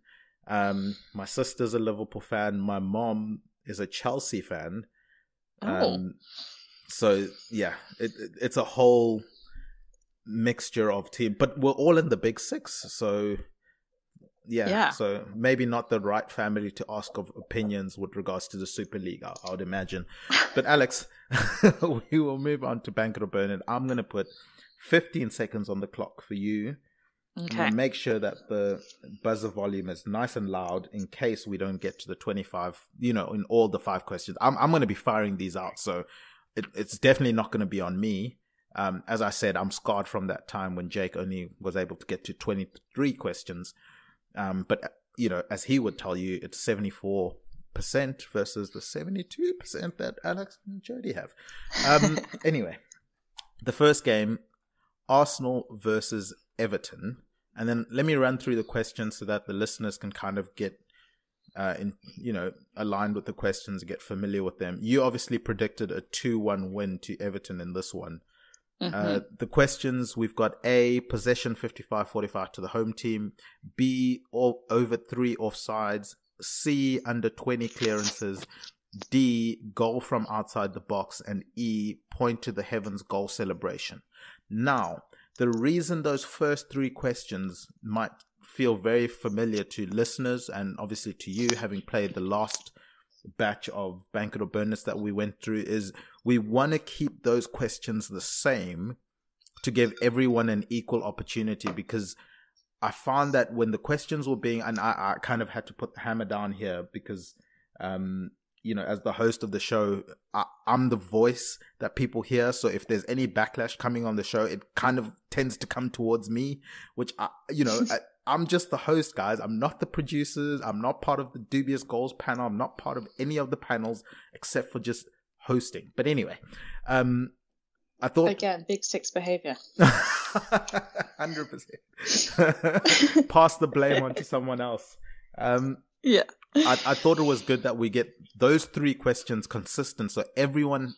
Um, my sister's a Liverpool fan. My mom is a Chelsea fan. Oh. Um, so yeah, it, it it's a whole mixture of team, but we're all in the big six. So yeah, Yeah. so maybe not the right family to ask of opinions with regards to the Super League. I, I would imagine. But Alex, we will move on to Bank It or Burn It. I'm going to put 15 seconds on the clock for you. Okay. make sure that the buzzer volume is nice and loud in case we don't get to the 25, you know, in all the five questions. I'm, I'm going to be firing these out. So it, it's definitely not going to be on me. Um, as I said, I'm scarred from that time when Jake only was able to get to 23 questions. Um, but you know, as he would tell you, it's 74 percent versus the 72 percent that Alex and Jody have. Um, anyway, the first game, Arsenal versus Everton, and then let me run through the questions so that the listeners can kind of get. Uh, in you know, aligned with the questions, get familiar with them. You obviously predicted a two-one win to Everton in this one. Mm-hmm. Uh, the questions we've got A, possession 55 45 to the home team, B, all, over three offsides, C, under 20 clearances, D, goal from outside the box, and E, point to the heavens goal celebration. Now, the reason those first three questions might feel very familiar to listeners and obviously to you, having played the last batch of Bank It or Burn It that we went through, is we want to keep those questions the same to give everyone an equal opportunity because I found that when the questions were being, and I, I kind of had to put the hammer down here because, um, you know, as the host of the show, I, am the voice that people hear. So if there's any backlash coming on the show, it kind of tends to come towards me, which I, you know, I, I'm just the host, guys. I'm not the producers. I'm not part of the dubious goals panel. I'm not part of any of the panels except for just hosting. But anyway, um, I thought again, big six behavior. Hundred percent. Pass the blame on to someone else. Um, yeah. I, I thought it was good that we get those three questions consistent, so everyone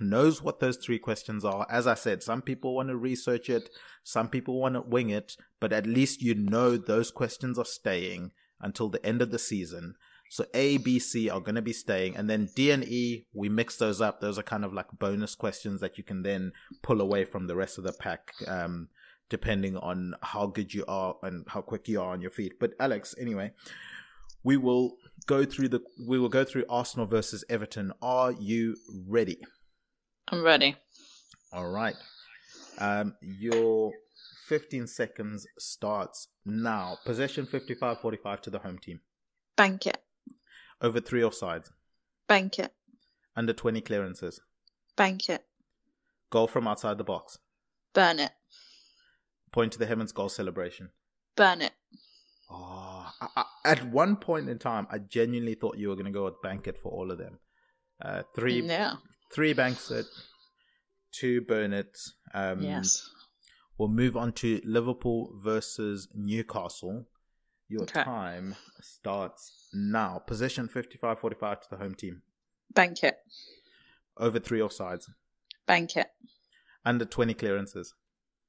knows what those three questions are. As I said, some people want to research it, some people want to wing it, but at least you know those questions are staying until the end of the season. So A, B, C are going to be staying, and then D and E we mix those up. Those are kind of like bonus questions that you can then pull away from the rest of the pack, um, depending on how good you are and how quick you are on your feet. But Alex, anyway, we will go through the we will go through Arsenal versus Everton. Are you ready? I'm ready. All right. Um, your 15 seconds starts now. Possession 55-45 to the home team. Bank it. Over three offsides. Bank it. Under 20 clearances. Bank it. Goal from outside the box. Burn it. Point to the heavens goal celebration. Burn it. Oh, I, at one point in time, I genuinely thought you were going to go with bank it for all of them. Uh, three, yeah. three banks it, two burn it. Um, yes. We'll move on to Liverpool versus Newcastle. Your okay. time starts now. Position 55 45 to the home team. Bank it. Over three offsides. Bank it. Under 20 clearances.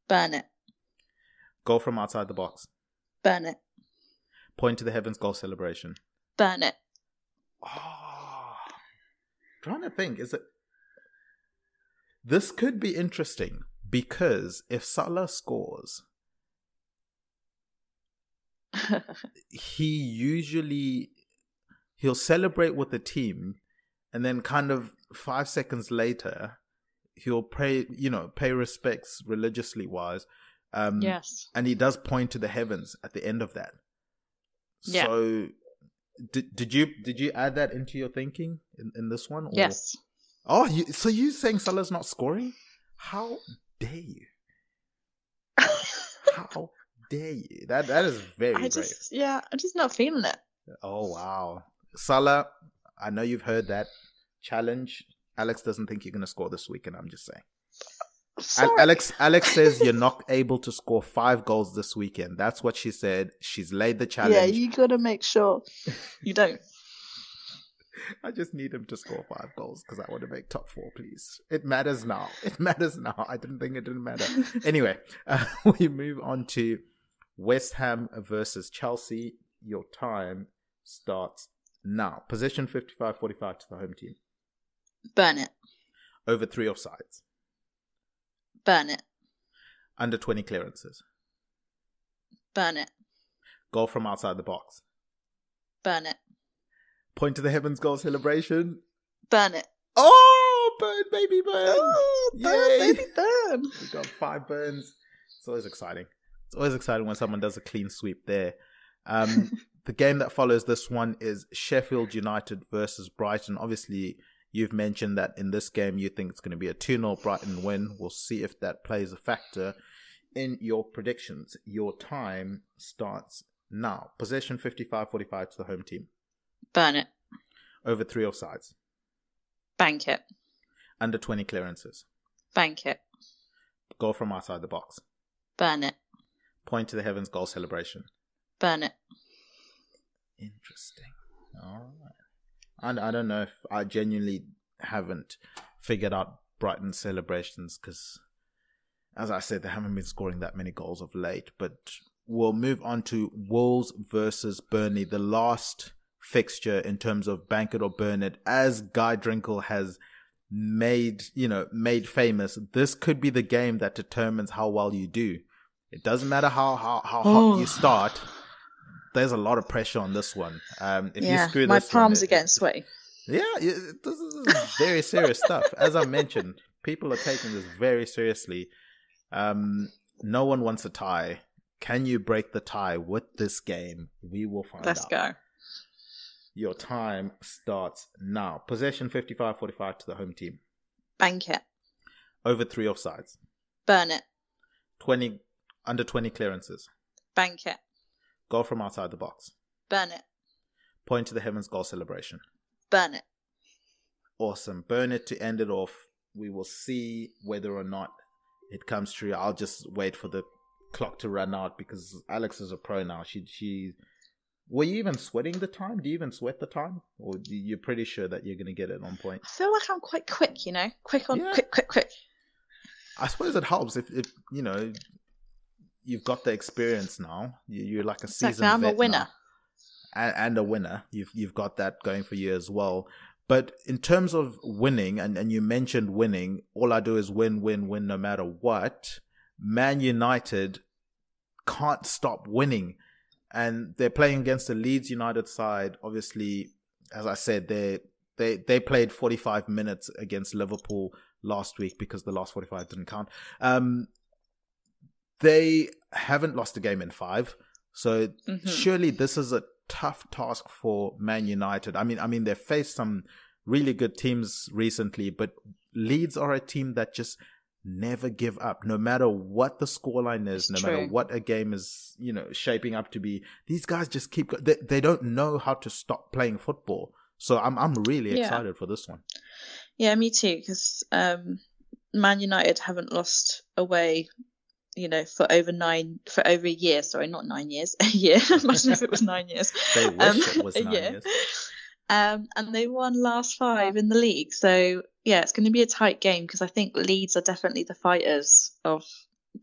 Burn it. Goal from outside the box. Burn it. Point to the heavens goal celebration. Burn it. Oh, trying to think, is it. This could be interesting because if Salah scores, he usually he'll celebrate with the team and then kind of five seconds later he'll pray you know pay respects religiously wise um yes and he does point to the heavens at the end of that yeah. so did, did you did you add that into your thinking in, in this one or? yes oh you, so you saying salah's not scoring how dare you how dare you? That that is very I just, brave. Yeah, I'm just not feeling it. Oh wow, Salah. I know you've heard that challenge. Alex doesn't think you're going to score this weekend. I'm just saying. Alex Alex says you're not able to score five goals this weekend. That's what she said. She's laid the challenge. Yeah, you got to make sure you don't. I just need him to score five goals because I want to make top four, please. It matters now. It matters now. I didn't think it didn't matter. anyway, uh, we move on to West Ham versus Chelsea. Your time starts now. Position 55 45 to the home team. Burn it. Over three offsides. Burn it. Under 20 clearances. Burn it. Goal from outside the box. Burn it. Point to the heavens goal celebration. Burn it. Oh, burn, baby, burn. Oh, burn, Yay. baby, burn. We got five burns. It's always exciting. It's always exciting when someone does a clean sweep there. Um, the game that follows this one is Sheffield United versus Brighton. Obviously, You've mentioned that in this game you think it's going to be a 2 0 Brighton win. We'll see if that plays a factor in your predictions. Your time starts now. Possession 55 45 to the home team. Burn it. Over three offsides. Bank it. Under 20 clearances. Bank it. Goal from outside the box. Burn it. Point to the heavens goal celebration. Burn it. Interesting. All right. I, I don't know if I genuinely haven't figured out Brighton celebrations because, as I said, they haven't been scoring that many goals of late. But we'll move on to Wolves versus Burnley, the last fixture in terms of bank it or burn it. As Guy Drinkle has made, you know, made famous, this could be the game that determines how well you do. It doesn't matter how how, how Oh. hot you oh. start. There's a lot of pressure on this one. Um, if yeah, you screw my this one, palms it- are getting sweaty. yeah, it- this is very serious stuff. As I mentioned, people are taking this very seriously. Um, no one wants a tie. Can you break the tie with this game? We will find out. Let's go. Your time starts now. Possession 55 45 to the home team. Bank it. Over three offsides. Burn it. 20 under 20 clearances. Bank it. Goal from outside the box. Burn it. Point to the heavens goal celebration. Burn it. Awesome. Burn it to end it off. We will see whether or not it comes true. I'll just wait for the clock to run out because Alex is a pro now. She she were you even sweating the time? Do you even sweat the time? Or you're pretty sure that you're gonna get it on point? I feel like I'm quite quick, you know? Quick on, Yeah. quick, quick, quick. I suppose it helps if, if you know you've got the experience now. You, you're like a seasoned Exactly. I'm a winner. and, and a winner. You've you've got that going for you as well. But in terms of winning, and, and you mentioned winning, all I do is win, win, win, no matter what. Man United can't stop winning, and they're playing against the Leeds United side. Obviously, as I said, they they they played 45 minutes against Liverpool last week because the last 45 didn't count. Um, they haven't lost a game in five, so Mhm. surely this is a tough task for Man United. I mean, I mean they've faced some really good teams recently, but Leeds are a team that just never give up, no matter what the scoreline is, It's no matter what a game is, you know, shaping up to be. These guys just keep. go- They, they don't know how to stop playing football. So I'm I'm really Yeah. excited for this one. Yeah, me too, because um, Man United haven't lost away, you know, for over nine, for over a year. Sorry, not nine years, a year. Imagine if it was nine years. They wish it was nine years. Um, and they won last five in the league. So yeah, it's going to be a tight game because I think Leeds are definitely the fighters of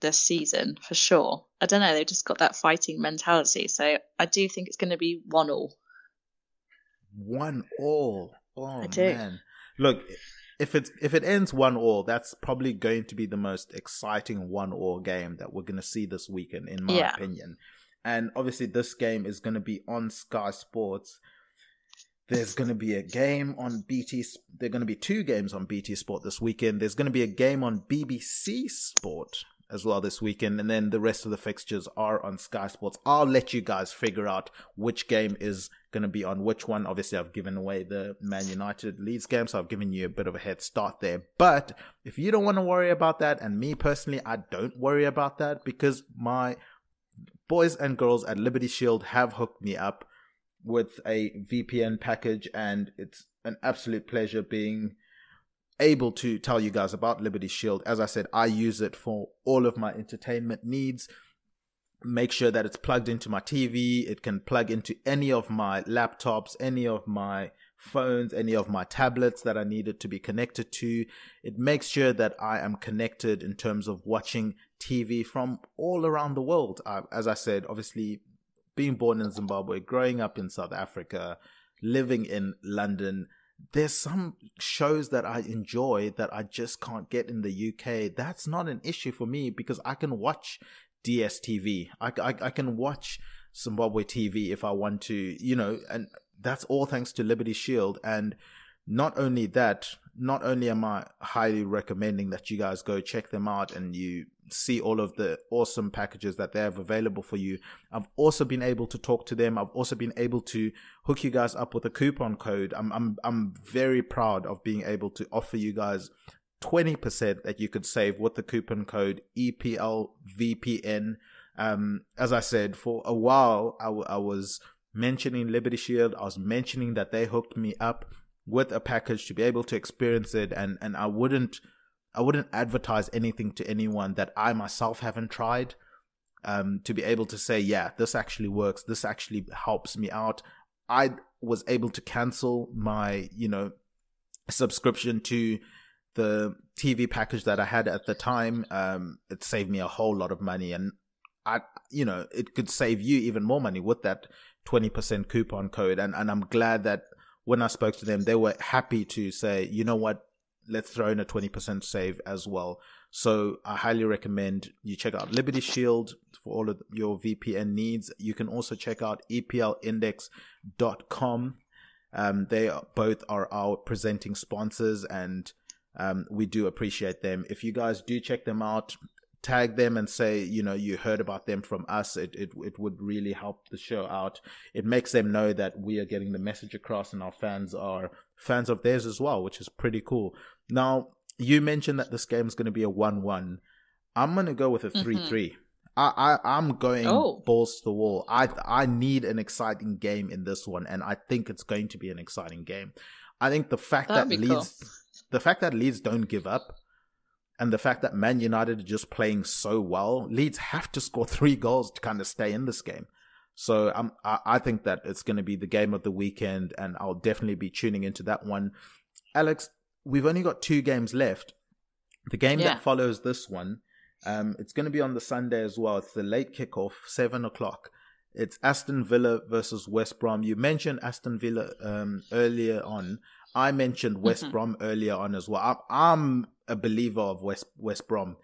this season for sure. I don't know, they've just got that fighting mentality. So I do think it's going to be one all. One all. Oh I do. man. Look, if it's if it ends one all, that's probably going to be the most exciting one all game that we're gonna see this weekend, in my Yeah. opinion. And obviously this game is gonna be on Sky Sports. There's going to be a game on BT. There are going to be two games on BT Sport this weekend. There's going to be a game on BBC Sport as well this weekend, and then the rest of the fixtures are on Sky Sports. I'll let you guys figure out which game is going to be on which one. Obviously, I've given away the Man United Leeds game, so I've given you a bit of a head start there. But if you don't want to worry about that, and me personally, I don't worry about that because my boys and girls at Liberty Shield have hooked me up with a VPN package, and it's an absolute pleasure being able to tell you guys about Liberty Shield. As I said, I use it for all of my entertainment needs. Make sure that it's plugged into my TV. It can plug into any of my laptops, any of my phones, any of my tablets that I need it to be connected to. It makes sure that I am connected in terms of watching TV from all around the world. Uh, as I said, obviously, being born in Zimbabwe, growing up in South Africa, living in London, there's some shows that I enjoy that I just can't get in the UK. That's not an issue for me because I can watch DSTV. I, I, I can watch Zimbabwe TV if I want to, you know, and that's all thanks to Liberty Shield. And not only that, not only am I highly recommending that you guys go check them out and you see all of the awesome packages that they have available for you. I've also been able to talk to them. I've also been able to hook you guys up with a coupon code. I'm I'm I'm very proud of being able to offer you guys 20% that you could save with the coupon code EPLVPN. Um, as I said, for a while, I, w- I was mentioning Liberty Shield. I was mentioning that they hooked me up with a package to be able to experience it. And, and I wouldn't, I wouldn't advertise anything to anyone that I myself haven't tried. Um, to be able to say, yeah, this actually works. This actually helps me out. I was able to cancel my, you know, subscription to the TV package that I had at the time. Um, it saved me a whole lot of money and I, you know, it could save you even more money with that 20% coupon code. And, and I'm glad that when I spoke to them, they were happy to say, you know what, let's throw in a 20% save as well. So I highly recommend you check out Liberty Shield for all of your VPN needs. You can also check out EPLindex.com. Um, they are, both are our presenting sponsors and um, we do appreciate them. If you guys do check them out, tag them and say you know you heard about them from us it, it it would really help the show out it makes them know that we are getting the message across and our fans are fans of theirs as well which is pretty cool now you mentioned that this game is going to be a 1-1 i'm going to go with a 3-3 mm-hmm. I, I i'm going oh. balls to the wall i i need an exciting game in this one and i think it's going to be an exciting game i think the fact That'd that leeds cool. the fact that leeds don't give up and the fact that Man United are just playing so well, Leeds have to score three goals to kind of stay in this game. So um, I, I think that it's going to be the game of the weekend, and I'll definitely be tuning into that one. Alex, we've only got two games left. The game yeah. that follows this one, um, it's going to be on the Sunday as well. It's the late kickoff, seven o'clock. It's Aston Villa versus West Brom. You mentioned Aston Villa um, earlier on. I mentioned West mm-hmm. Brom earlier on as well. I'm a believer of West West Brom.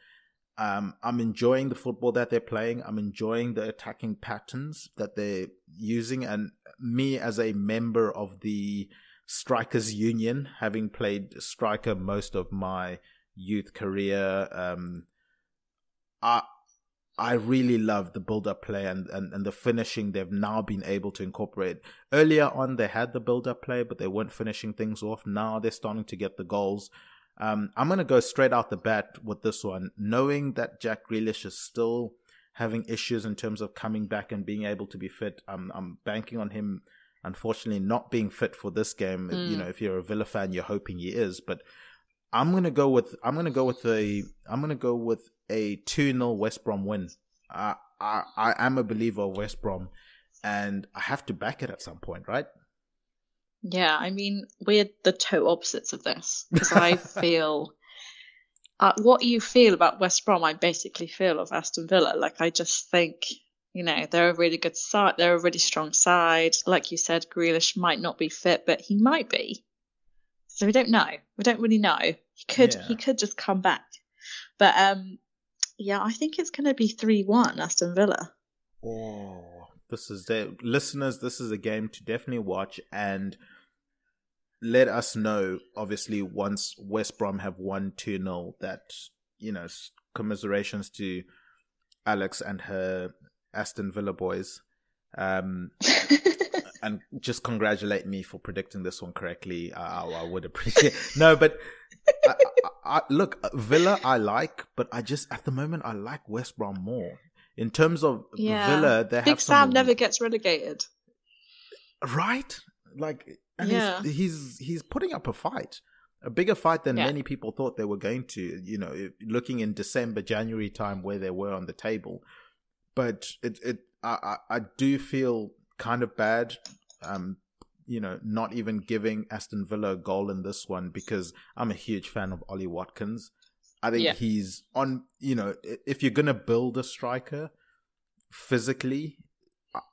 Um, I'm enjoying the football that they're playing. I'm enjoying the attacking patterns that they're using, and me as a member of the strikers union, having played striker most of my youth career, um, I I really love the build up play and, and, and the finishing they've now been able to incorporate. Earlier on, they had the build up play, but they weren't finishing things off. Now they're starting to get the goals. Um, I'm going to go straight out the bat with this one, knowing that Jack Grealish is still having issues in terms of coming back and being able to be fit. I'm, I'm banking on him, unfortunately, not being fit for this game. Mm. You know, if you're a Villa fan, you're hoping he is, but I'm going to go with, I'm going to go with a, I'm going to go with a 2 0 West Brom win. I, I, I am a believer of West Brom and I have to back it at some point, right? Yeah, I mean, we're the total opposites of this because I feel uh, what you feel about West Brom, I basically feel of Aston Villa. Like, I just think, you know, they're a really good side, they're a really strong side. Like you said, Grealish might not be fit, but he might be. So we don't know. We don't really know. He could, yeah. he could just come back. But um, yeah, I think it's going to be three one Aston Villa. Oh, this is the listeners. This is a game to definitely watch and let us know, obviously, once West Brom have won 2 0, that, you know, commiserations to Alex and her Aston Villa boys. Um, and just congratulate me for predicting this one correctly. I, I would appreciate. no, but I, I, look, Villa I like, but I just at the moment I like West Brom more. In terms of yeah. Villa, they Big have Sam never gets relegated, right? Like yeah. he's, he's he's putting up a fight, a bigger fight than yeah. many people thought they were going to. You know, looking in December, January time where they were on the table, but it it I I, I do feel kind of bad. Um, you know, not even giving Aston Villa a goal in this one because I'm a huge fan of Ollie Watkins. I think yeah. he's on, you know, if you're going to build a striker physically,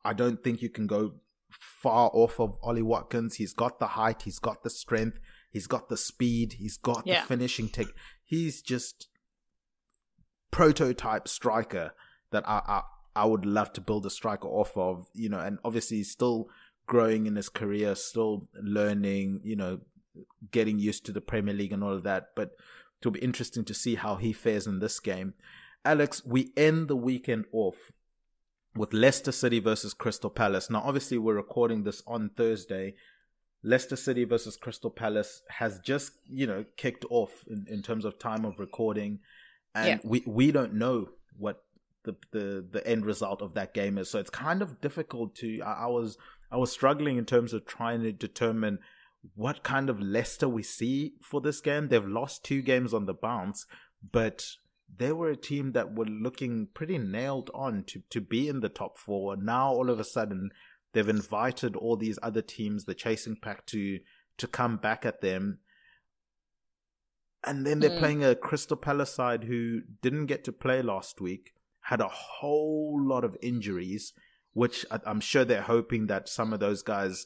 I don't think you can go far off of Ollie Watkins. He's got the height, he's got the strength, he's got the speed, he's got yeah. the finishing tech. He's just prototype striker that I, I I would love to build a striker off of, you know, and obviously he's still growing in his career, still learning, you know, getting used to the Premier League and all of that. But it'll be interesting to see how he fares in this game. Alex, we end the weekend off with Leicester City versus Crystal Palace. Now, obviously, we're recording this on Thursday. Leicester City versus Crystal Palace has just, you know, kicked off in, in terms of time of recording. And Yeah. we, we don't know what the, the, the end result of that game is. So it's kind of difficult to, I, I was, I was struggling in terms of trying to determine what kind of Leicester we see for this game. They've lost two games on the bounce, but they were a team that were looking pretty nailed on to, to be in the top four. Now all of a sudden they've invited all these other teams, the chasing pack, to to come back at them. And then they're Mm. playing a Crystal Palace side who didn't get to play last week, had a whole lot of injuries, which I'm sure they're hoping that some of those guys,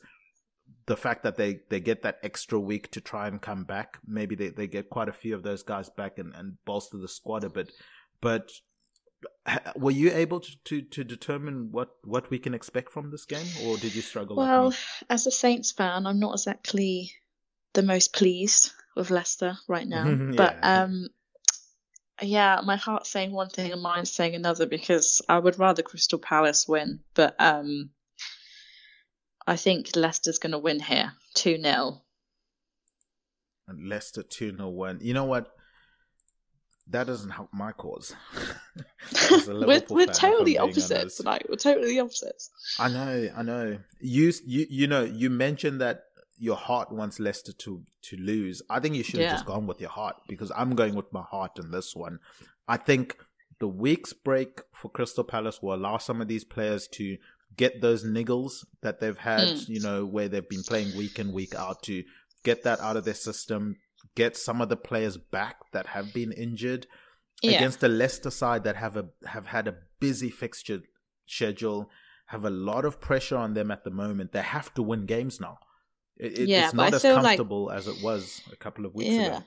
the fact that they, they get that extra week to try and come back, maybe they, they get quite a few of those guys back and, and bolster the squad a bit. But ha- were you able to, to, to determine what, what we can expect from this game, or did you struggle? Well, as a Saints fan, I'm not exactly the most pleased with Leicester right now. But Yeah. um, yeah, my heart's saying one thing and mine's saying another because I would rather Crystal Palace win. But um, I think Leicester's going to win here, two 0 and Leicester 2 0 1. You know what? That doesn't help my cause. We're we're totally I'm opposite honest. tonight. We're totally opposites. I know, I know. You, you, you know, you mentioned that your heart wants Leicester to to lose. I think you should have Yeah. just gone with your heart because I'm going with my heart in this one. I think the week's break for Crystal Palace will allow some of these players to get those niggles that they've had, Mm. you know, where they've been playing week in week out to get that out of their system, get some of the players back that have been injured Yeah. against the Leicester side that have a have had a busy fixture schedule, have a lot of pressure on them at the moment. They have to win games now. It, Yeah, it's not as feel like- comfortable as it was a couple of weeks yeah. ago.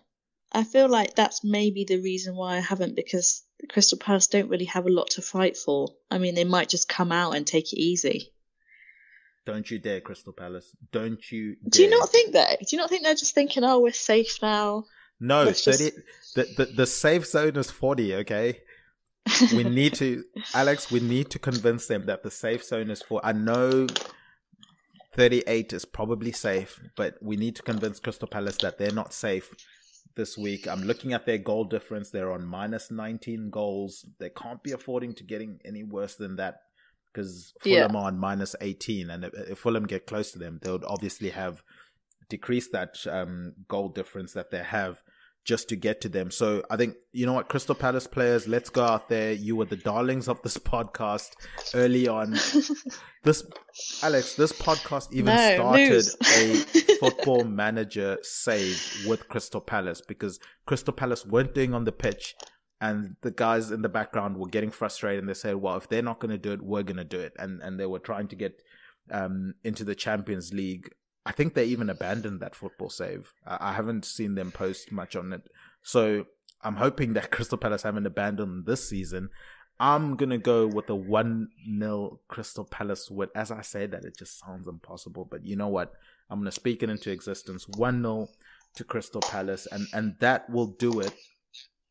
I feel like that's maybe the reason why I haven't because Crystal Palace don't really have a lot to fight for. I mean, they might just come out and take it easy. Don't you dare, Crystal Palace! Don't you? Do you not think that? Do you not think they're just thinking, "Oh, we're safe now"? No, just- thirty. The, the the safe zone is forty. Okay, we need to, Alex. We need to convince them that the safe zone is for. I know. 38 is probably safe, but we need to convince Crystal Palace that they're not safe this week. I'm looking at their goal difference. They're on minus 19 goals. They can't be affording to getting any worse than that because Fulham Yeah. are on minus 18. And if, if Fulham get close to them, they would obviously have decreased that um, goal difference that they have just to get to them. So I think, you know what, Crystal Palace players, let's go out there. You were the darlings of this podcast early on. This, Alex, this podcast even No, started lose. a football manager save with Crystal Palace because Crystal Palace weren't doing on the pitch and the guys in the background were getting frustrated and they said, well, if they're not going to do it, we're going to do it. And, and they were trying to get um, into the Champions League. I think they even abandoned that football save. I, haven't seen them post much on it. So I'm hoping that Crystal Palace haven't abandoned this season. I'm going to go with a 1 0 Crystal Palace win. As I say that, it just sounds impossible. But you know what? I'm going to speak it into existence 1 0 to Crystal Palace. And, and that will do it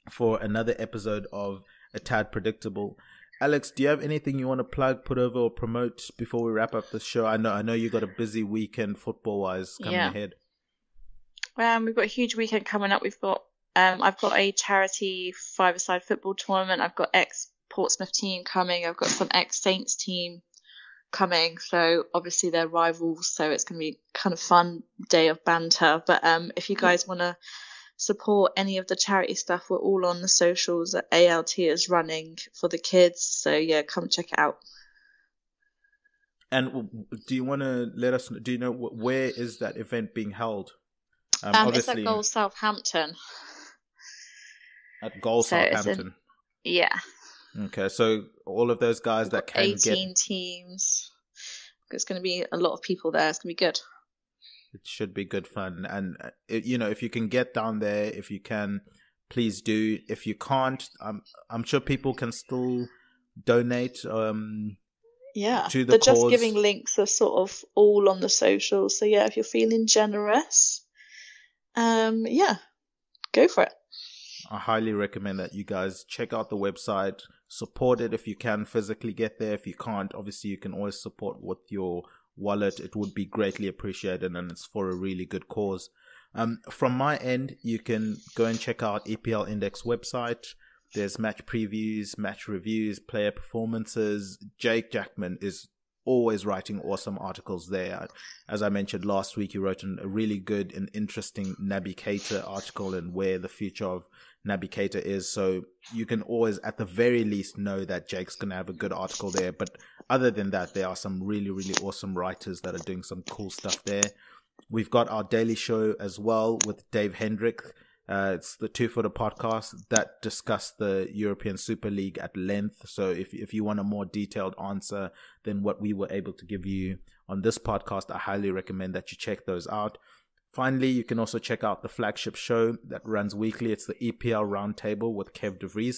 for another episode of A Tad Predictable. Alex, do you have anything you want to plug, put over, or promote before we wrap up the show? I know, I know you got a busy weekend football wise coming Yeah. ahead. Um, we've got a huge weekend coming up. We've got um, I've got a charity five-a-side football tournament. I've got ex Portsmouth team coming. I've got some ex Saints team coming. So obviously they're rivals. So it's going to be kind of fun day of banter. But um, if you guys want to support any of the charity stuff, we're all on the socials that ALT is running for the kids. So yeah, come check it out. And do you want to let us? Do you know where is that event being held? Um, Um, it's at Goal Southampton. at Goal so it's in- Southampton. Yeah. Okay, so all of those guys that can 18 get teams. It's going to be a lot of people there. It's going to be good. It should be good fun. And uh, it, you know, if you can get down there, if you can, please do. If you can't, I'm I'm sure people can still donate. Um, Yeah. To the the Just. Giving links are sort of all on the socials. So yeah, if you're feeling generous, um, yeah, go for it. I highly recommend that you guys check out the website, support it if you can physically get there. If you can't, obviously you can always support with your wallet. It would be greatly appreciated and it's for a really good cause. Um, from my end, you can go and check out EPL Index website. There's match previews, match reviews, player performances. Jake Jackman is always writing awesome articles there. As I mentioned last week, he wrote an, a really good and interesting Naby Keita article and where the future of Naby Keita is. So you can always, at the very least, know that Jake's going to have a good article there. But other than that, there are some really, really awesome writers that are doing some cool stuff there. We've got our daily show as well with Dave Hendrick. Uh, it's the Two Footer podcast that discuss the European Super League at length. So if if you want a more detailed answer than what we were able to give you on this podcast, I highly recommend that you check those out. Finally, you can also check out the flagship show that runs weekly. It's the EPL Roundtable with Kev DeVries.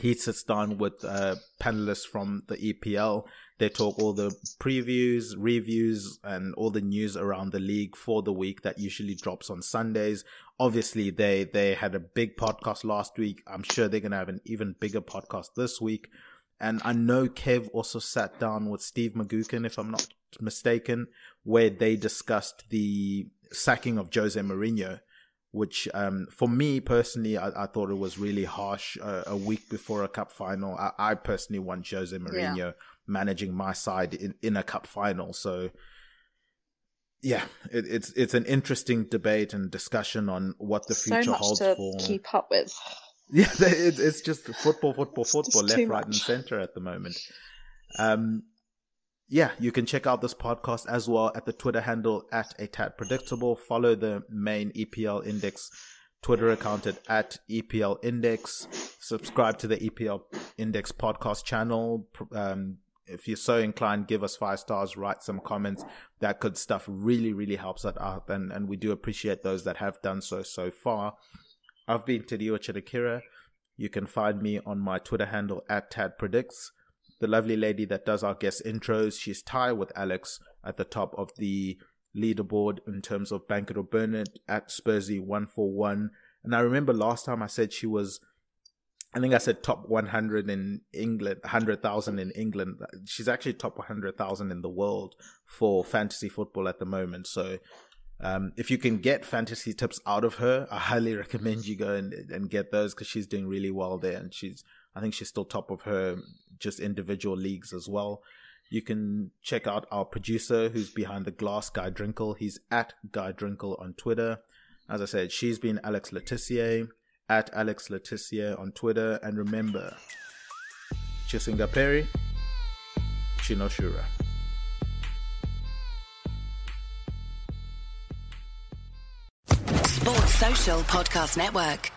He sits down with uh, panelists from the EPL. They talk all the previews, reviews, and all the news around the league for the week that usually drops on Sundays. Obviously, they they had a big podcast last week. I'm sure they're gonna have an even bigger podcast this week. And I know Kev also sat down with Steve McGuckin, if I'm not mistaken, where they discussed the sacking of Jose Mourinho, which um, for me personally, I, I, thought it was really harsh uh, a week before a cup final. I, I personally want Jose Mourinho yeah. managing my side in, in a cup final. So, yeah, it, it's it's an interesting debate and discussion on what the so future holds for keep up with. Yeah, it, it's just football, football, football, left, right, and center at the moment. Um, yeah, you can check out this podcast as well at the Twitter handle at a tad predictable. Follow the main EPL Index Twitter account at, EPL Index. Subscribe to the EPL Index podcast channel. Um, if you're so inclined, give us five stars, write some comments. That good stuff really, really helps us out. And, and we do appreciate those that have done so so far. I've been Tadiwa Chidakira. You can find me on my Twitter handle at Tad Predicts the lovely lady that does our guest intros. She's tied with Alex at the top of the leaderboard in terms of Bank or It at Spursy 141. And I remember last time I said she was, I think I said top 100 in England, 100,000 in England. She's actually top 100,000 in the world for fantasy football at the moment. So um, if you can get fantasy tips out of her, I highly recommend you go and, and get those because she's doing really well there and she's I think she's still top of her just individual leagues as well. You can check out our producer who's behind the glass, Guy Drinkle. He's at Guy Drinkle on Twitter. As I said, she's been Alex LeTissier at Alex LeTissier on Twitter. And remember, Chisinga Peri, Chinoshura. Sports Social Podcast Network.